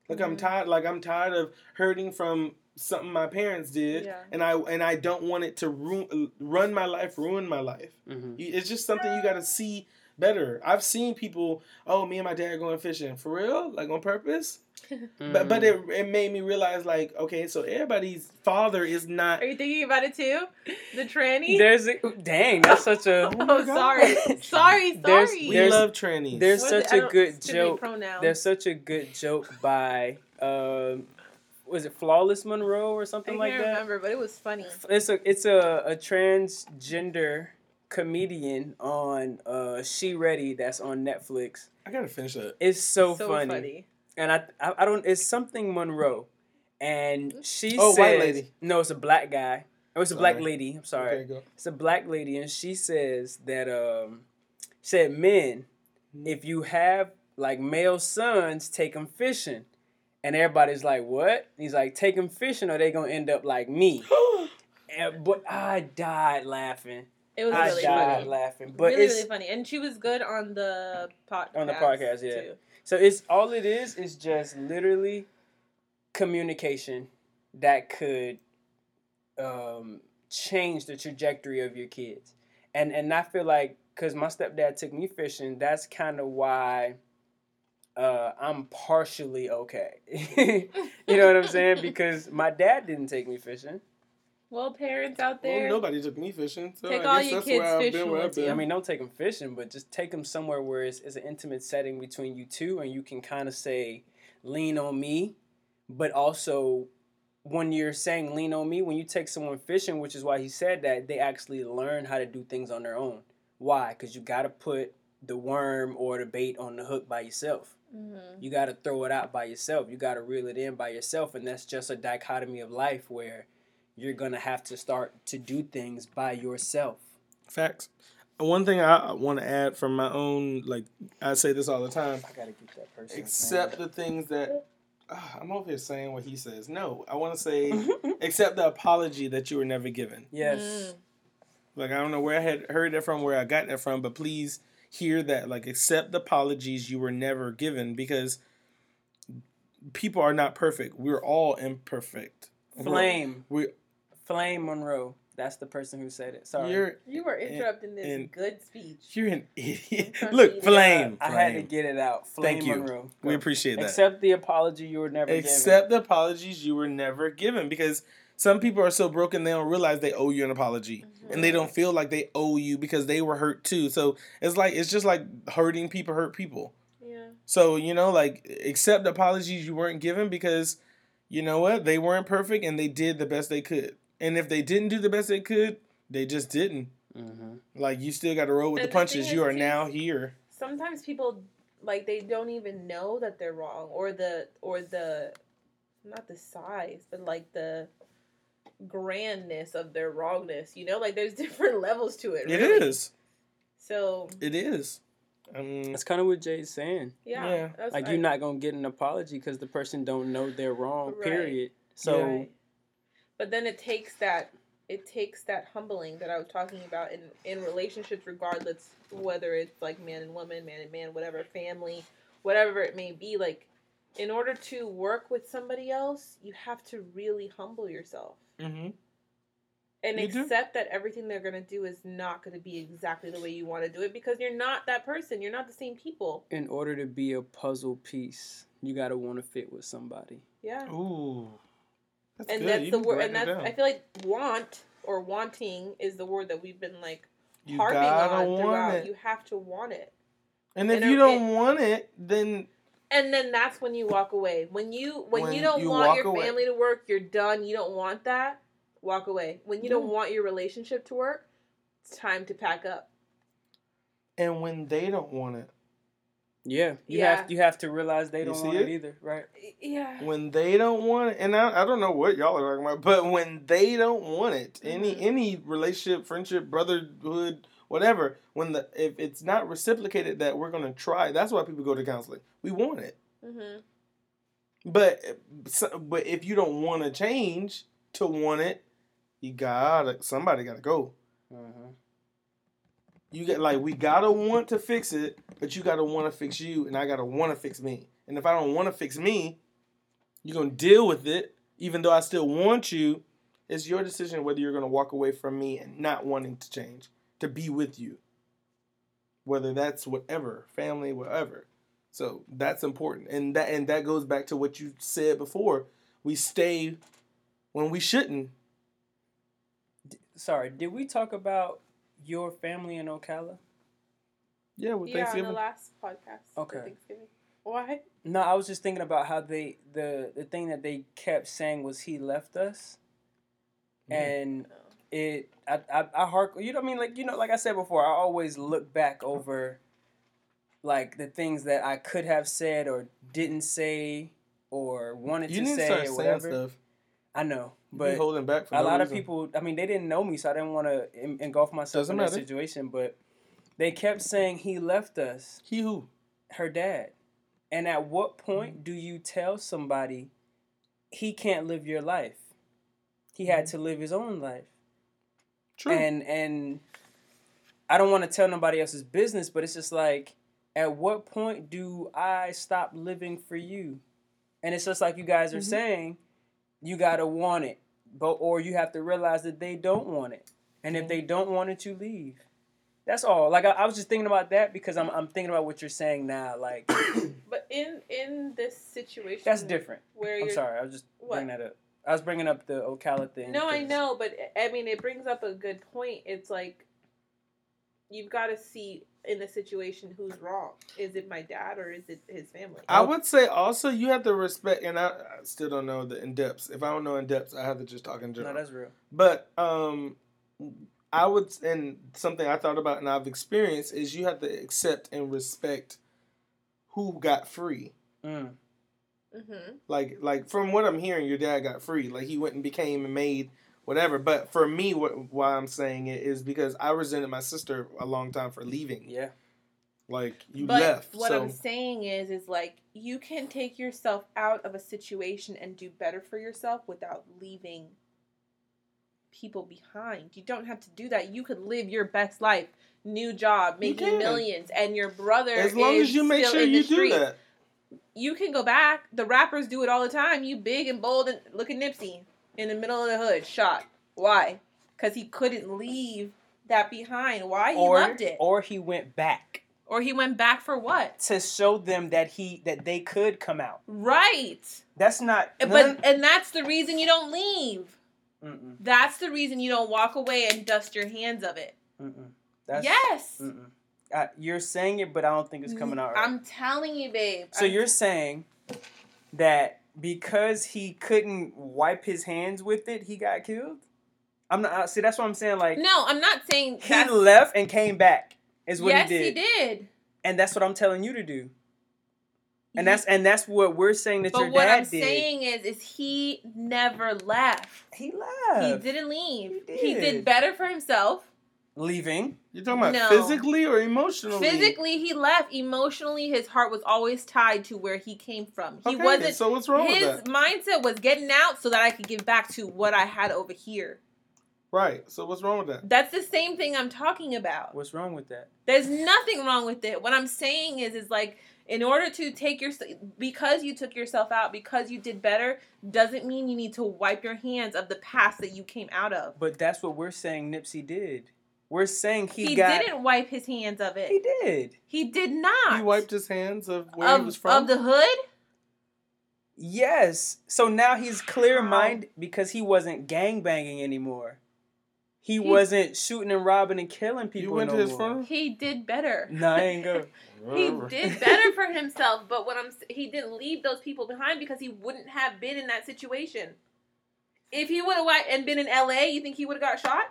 Like I'm Mhm. tired. Like I'm tired of hurting from something my parents did, Yeah. and I and I don't want it to ru- run my life, ruin my life. hmm It's just something you got to see better. I've seen people. Oh, me and my dad going fishing for real, like on purpose. But but it it made me realize like okay, so everybody's father is not. Are you thinking about it too? The tranny. there's a, dang, that's such a Oh oh, God. sorry, sorry, There's- sorry. We There's- love trannies. there's What is it? such I a don't- good joke. There's such a good joke by um, was it Flawless Monroe or I something can't like that? I remember, but it was funny. It's a it's a, a transgender comedian on uh She Ready that's on Netflix. I gotta finish that. It's so, so funny. funny. and I, I I don't. It's something Monroe, and she Oh, says, white lady. No, it's a black guy. Oh, it's a black lady. I'm sorry. Okay, go. It's a black lady, and she says that um, said men, Mm-hmm. if you have like male sons, take them fishing, and everybody's like, what? And he's like, take them fishing, or they gonna end up like me. And, but I died laughing. It was I really died funny. laughing. But really, it's really funny, and she was good on the podcast. On the podcast, yeah. too. So it's all it is is just literally communication that could um, change the trajectory of your kids. And and I feel like because my stepdad took me fishing, that's kind of why uh, I'm partially okay. you know what I'm saying? Because my dad didn't take me fishing. Well, parents out there, Well, there, nobody took me fishing, so Take I all guess your that's kids where I've fishing been. Where I've with you. been. I mean, don't take them fishing, but just take them somewhere where it's, it's an intimate setting between you two, and you can kind of say, "Lean on me," but also when you're saying "lean on me," when you take someone fishing, which is why he said that they actually learn how to do things on their own. Why? Because you got to put the worm or the bait on the hook by yourself. Mhm. You got to throw it out by yourself. You got to reel it in by yourself, and that's just a dichotomy of life where you're gonna have to start to do things by yourself. Facts. One thing I want to add from my own, like I say this all the time, I gotta get that person. accept the things that Ah, I'm over here saying what he says. No, I want to say accept the apology that you were never given. Yes. Mm. Like I don't know where I had heard that from, where I got that from, but please hear that. Like accept the apologies you were never given because people are not perfect. We're all imperfect. Flame. We Flame Monroe. That's the person who said it. Sorry. you're You were interrupting this and- good speech. you're an idiot. Look, eat it flame. I had to get it out. Flame Thank you. Monroe. We appreciate that. Accept the apology you were never accept the apologies you were never given because some people are so broken they don't realize they owe you an apology mm-hmm. and they don't feel like they owe you because they were hurt too so it's like it's just like hurting people hurt people Yeah. so you know like accept apologies you weren't given because you know what they weren't perfect and they did the best they could and if they didn't do the best they could they just didn't. Mm-hmm. like you still got to roll with And the the punches thing you are too, now here Sometimes people like they don't even know that they're wrong or the or the not the size but like the grandness of their wrongness. You know, like there's different levels to it. It really. is. So It is. Um, That's kind of what Jay's saying. yeah, Yeah. Like I- you're not gonna get an apology because the person don't know they're wrong. Right. Period. So Right. But then it takes that it takes that humbling that I was talking about in in relationships, regardless whether it's like man and woman, man and man, whatever, family, whatever it may be. Like, in order to work with somebody else, you have to really humble yourself mhm. and You do. accept that everything they're gonna do is not gonna be exactly the way you want to do it because you're not that person. You're not the same people. in order to be a puzzle piece, you gotta want to fit with somebody. Yeah. Ooh. That's and good. that's You the word and that's i feel like want or wanting is the word that we've been like You harping on throughout. you have to want it. And if and you it- don't want it, then and then that's when you walk away. When you when, When you don't you want your away. family to work you're done. You don't want that walk away. When you don't want your relationship to work it's time to pack up. And when they don't want it, Yeah, you Yeah. have you have to realize they You don't want it? it? either, right? yeah when they don't want it, and I, I don't know what y'all are talking about, but when they don't want it, any Mhm. any relationship, friendship, brotherhood, whatever, when the if it's not reciprocated that we're gonna try, that's why people go to counseling. We want it, hmm but but if you don't want to change to want it, you gotta somebody gotta go. Uh-huh. You get like we gotta want to fix it, but you gotta want to fix you, and I gotta want to fix me. And if I don't want to fix me, you're gonna deal with it, even though I still want you. It's your decision whether you're gonna walk away from me and not wanting to change, to be with you. Whether that's whatever, family, whatever. So that's important, and that and that goes back to what you said before. We stay when we shouldn't. Sorry, did we talk about your family in Ocala? Yeah, with yeah on the last podcast Okay. thanksgiving why No, I was just thinking about how they the the thing that they kept saying was he left us, Mhm. and Oh. it I I, I hark you know I mean like you know like I said before I always look back over like the things that I could have said or didn't say or wanted you to need to say start or saying whatever. stuff. I know, but holding back for a no lot of people i mean they didn't know me so i didn't want to engulf myself Doesn't in that situation but they kept saying he left us. He who? her dad. And at what point do you tell somebody he can't live your life? He had to live his own life. True. and and i don't want to tell nobody else's business but it's just like at what point do i stop living for you? And it's just like you guys are Mhm. saying you gotta want it but or you have to realize that they don't want it. And if they don't want it you leave. That's all. Like I, I was just thinking about that because I'm, I'm thinking about what you're saying now like but in in this situation that's different. where i'm sorry i was just What? bringing that up. I was bringing up the ocala thing No, I know, but I mean, it brings up a good point. It's like you've got to see in the situation who's wrong. Is it my dad or is it his family? I would say also you have to respect, and I, I still don't know the in depths. If I don't know in depths, I have to just talk in general no that's real But um, I would, and something I thought about and I've experienced is you have to accept and respect who got free. mm. Mm-hmm. Like, like from what I'm hearing, your dad got free. Like he went and became and made whatever. But for me, what why I'm saying it is because I resented my sister a long time for leaving. yeah Like you but left. what so I'm saying is, is like you can take yourself out of a situation and do better for yourself without leaving people behind. You don't have to do that. You could live your best life, new job, You making millions, and your brother as long is as you make still sure in the you do street. that. you can go back. The rappers do it all the time. You big and bold and look at Nipsey in the middle of the hood, shot. Why? Because he couldn't leave that behind. Why? He or loved it. or he went back Or he went back for what? to show them that he that they could come out. Right. That's not. But none- and that's the reason you don't leave. Mm-mm, That's the reason you don't walk away and dust your hands of it. yes. Uh, you're saying it, but I don't think it's coming out right. I'm telling you, babe. so I'm- you're saying that because he couldn't wipe his hands with it, he got killed. I'm not. See, that's what I'm saying. Like No, I'm not saying he that's, left and came back. Is what yes, he did. Yes, he did. and that's what I'm telling you to do. And that's and that's what we're saying that your But what dad I'm did. saying is, is he never left. he left. He didn't leave. He did. He did. did better for himself. Leaving. You're talking about No. physically or emotionally? Physically, he left. Emotionally, his heart was always tied to where he came from. He Okay, wasn't. So what's wrong his with that? mindset was getting out so that I could give back to what I had over here. Right. So what's wrong with that? That's the same thing I'm talking about. What's wrong with that? There's nothing wrong with it. What I'm saying is, is like, in order to take your, because you took yourself out, because you did better, doesn't mean you need to wipe your hands of the past that you came out of. But that's what we're saying Nipsey did. We're saying he, He, got didn't wipe his hands of it. He did. He did not. He wiped his hands of where of, he was from. of the hood. Yes. So now he's clear How? minded because he wasn't gang banging anymore. He, He- wasn't shooting and robbing and killing people. you went no to his more. funeral. He did better. Nah, I ain't go. He did better for himself, but what I'm he didn't leave those people behind because he wouldn't have been in that situation. If he would have and been in LA, you think he would have got shot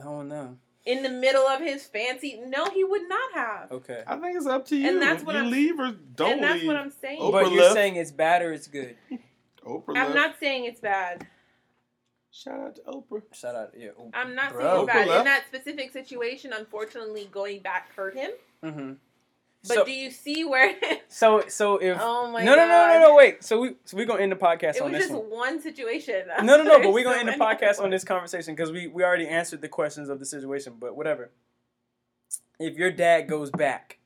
I don't know. In the middle of his fancy? No, he would not have. Okay. I think it's up to you. And that's what you I'm- leave or don't believe. and that's leave. what I'm saying. Oprah but you're left. saying it's bad or it's good. Oprah I'm left. not saying it's bad. Shout out to Oprah. Shout out. Yeah. oh, I'm not bro. saying it's bad. Oprah left. In that specific situation, unfortunately, going back hurt him. Mm-hmm. But so, do you see where? so so if oh my no no no no no wait so we so we're gonna end the podcast It on was this just one. one situation. No no no but we're gonna so end the podcast on this conversation because we we already answered the questions of the situation but whatever. If your dad goes back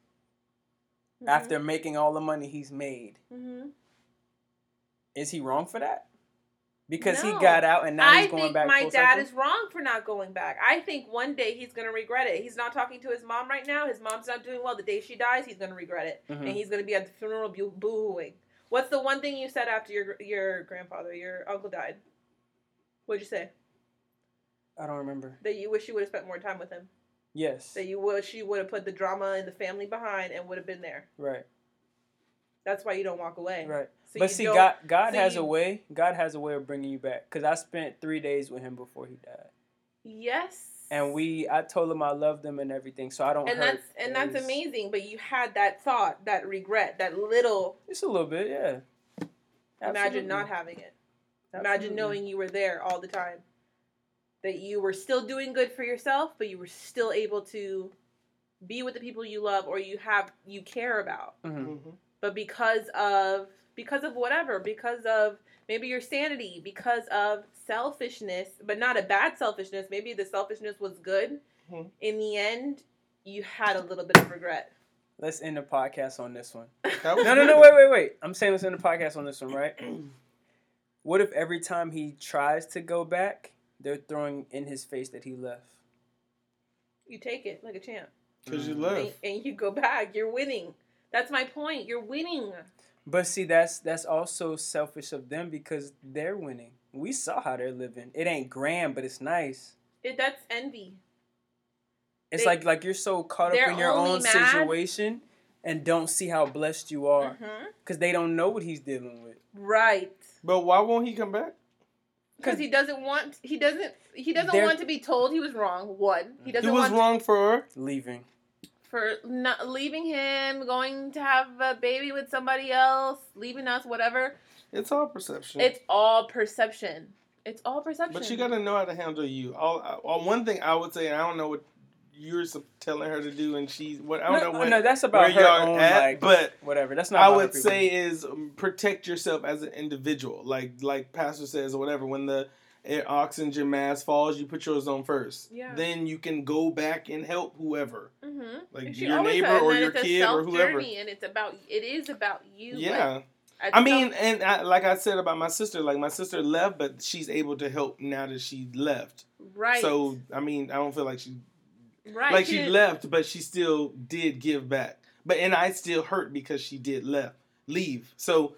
Mhm. after making all the money he's made, Mhm. is he wrong for that? Because he got out and now I he's going back. I think my dad is wrong for not going back. I think one day he's gonna regret it. He's not talking to his mom right now. His mom's not doing well. The day she dies, he's gonna regret it, Mhm. and he's gonna be at the funeral boo- boohooing. What's the one thing you said after your your grandfather, your uncle died? What'd you say? I don't remember. That you wish you would have spent more time with him. Yes. That you wish you would have put the drama in the family behind and would have been there. Right. That's why you don't walk away. Right. So but see, God, God so has a way. God has a way of bringing you back. Cause I spent three days with him before he died, Yes. and we, I told him I loved him and everything, so I don't. and hurt that's and that's his- amazing. But you had that thought, that regret, that little. It's a little bit, yeah. Imagine not having it. Imagine knowing you were there all the time. That you were still doing good for yourself, but you were still able to be with the people you love or you have you care about. Mhm. Mhm. But because of because of whatever, because of maybe your sanity, because of selfishness, but not a bad selfishness, maybe the selfishness was good. Mhm. In the end, you had a little bit of regret. Let's end the podcast on this one. No, no, no, wait, wait, wait. I'm saying let's end the podcast on this one, right? what if every time he tries to go back, they're throwing in his face that he left? You take it like a champ. Cause you and, left. and you go back. You're winning. That's my point. You're winning. But see, that's that's also selfish of them because they're winning. We saw how they're living. It ain't grand, but it's nice. It, that's envy. It's They- like like you're so caught up in your own mad- situation and don't see how blessed you are mm-hmm. because they don't know what he's dealing with. Right. But why won't he come back? Because he doesn't want. He doesn't. He doesn't want to be told he was wrong. One. He doesn't He was want wrong for Leaving. For not leaving him, going to have a baby with somebody else, leaving us, whatever. it's all perception. It's all perception. It's all perception. but you got to know how to handle you. All, all one thing I would say, and I don't know what you're telling her to do, and she's what I don't no, know what no, that's where about her y'all own, at, like, but whatever. That's not. I would say is um, protect yourself as an individual. Like like Pastor says or whatever. When the air oxygen mask falls, you put yours on first. Yeah. Then you can go back and help whoever. Mm-hmm. Like your neighbor or your kid or whoever. And it's about. It is about you. Yeah. Like, I mean, and I, like I said about my sister, like my sister left, but she's able to help now that she left. right. So I mean, I don't feel like she right. like she left, but she still did give back. But and I still hurt because she did left leave. So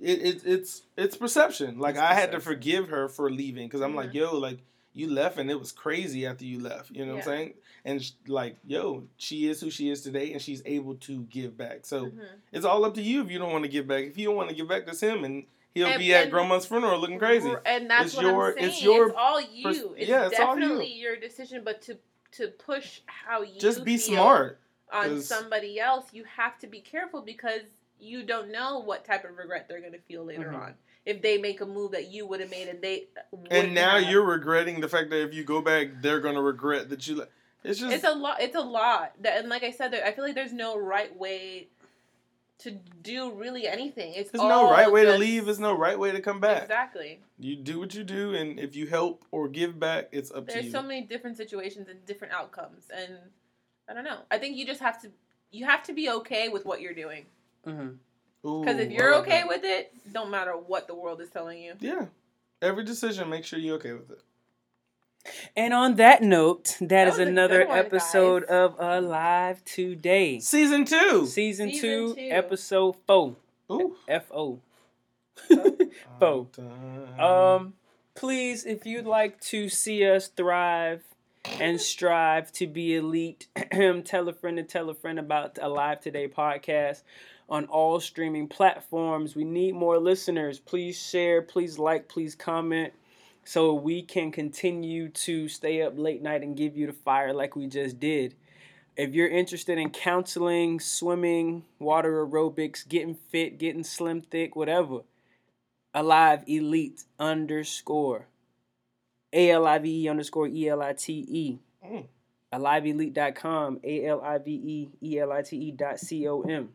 it, it it's it's perception. Like It's I had to forgive her for leaving because I'm like, Mhm. yo, like you left and it was crazy after you left. You know what I'm saying? And sh- like, yo, she is who she is today, and she's able to give back. So Mhm. it's all up to you if you don't want to give back. If you don't want to give back, that's him, and he'll And- be at and- grandma's funeral looking crazy. And that's It's what your- I'm saying. it's your all you. pers- it's yeah, it's all you. definitely your decision, but to to push how you Just be feel smart. on 'cause- somebody else, you have to be careful because you don't know what type of regret they're gonna feel later Mhm. on if they make a move that you would have made and they. And now have. you're regretting the fact that if you go back, they're gonna regret that you. It's just It's a lot. It's a lot. That, and like I said, there, I feel like there's no right way to do really anything. It's there's no right way to leave. There's no right way to come back. Exactly. You do what you do, and if you help or give back, it's up to There's you. so many different situations and different outcomes, and I don't know. I think you just have to. You have to be okay with what you're doing. Mhm. Because if Ooh, I you're okay that. with it, don't matter what the world is telling you. yeah, every decision, make sure you're okay with it. And on that note, That that is another one, episode guys. of Alive Today. Season two. Season, Season two, two. episode four. Ooh. F O. So- Um, please, if you'd like to see us thrive and strive to be elite, tell a friend to tell a friend about Alive Today podcast on all streaming platforms. We need more listeners. Please share, please like, please comment so we can continue to stay up late night and give you the fire like we just did. If you're interested in counseling, swimming, water aerobics, getting fit, getting slim thick, whatever, alive elite underscore A L I V E underscore E L I T E. Mm. AliveElite.com, A L I V E E L I T E dot C O M.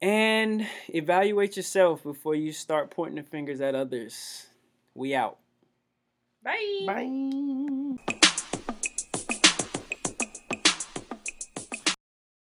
And evaluate yourself before you start pointing the fingers at others. We out. Bye. Bye.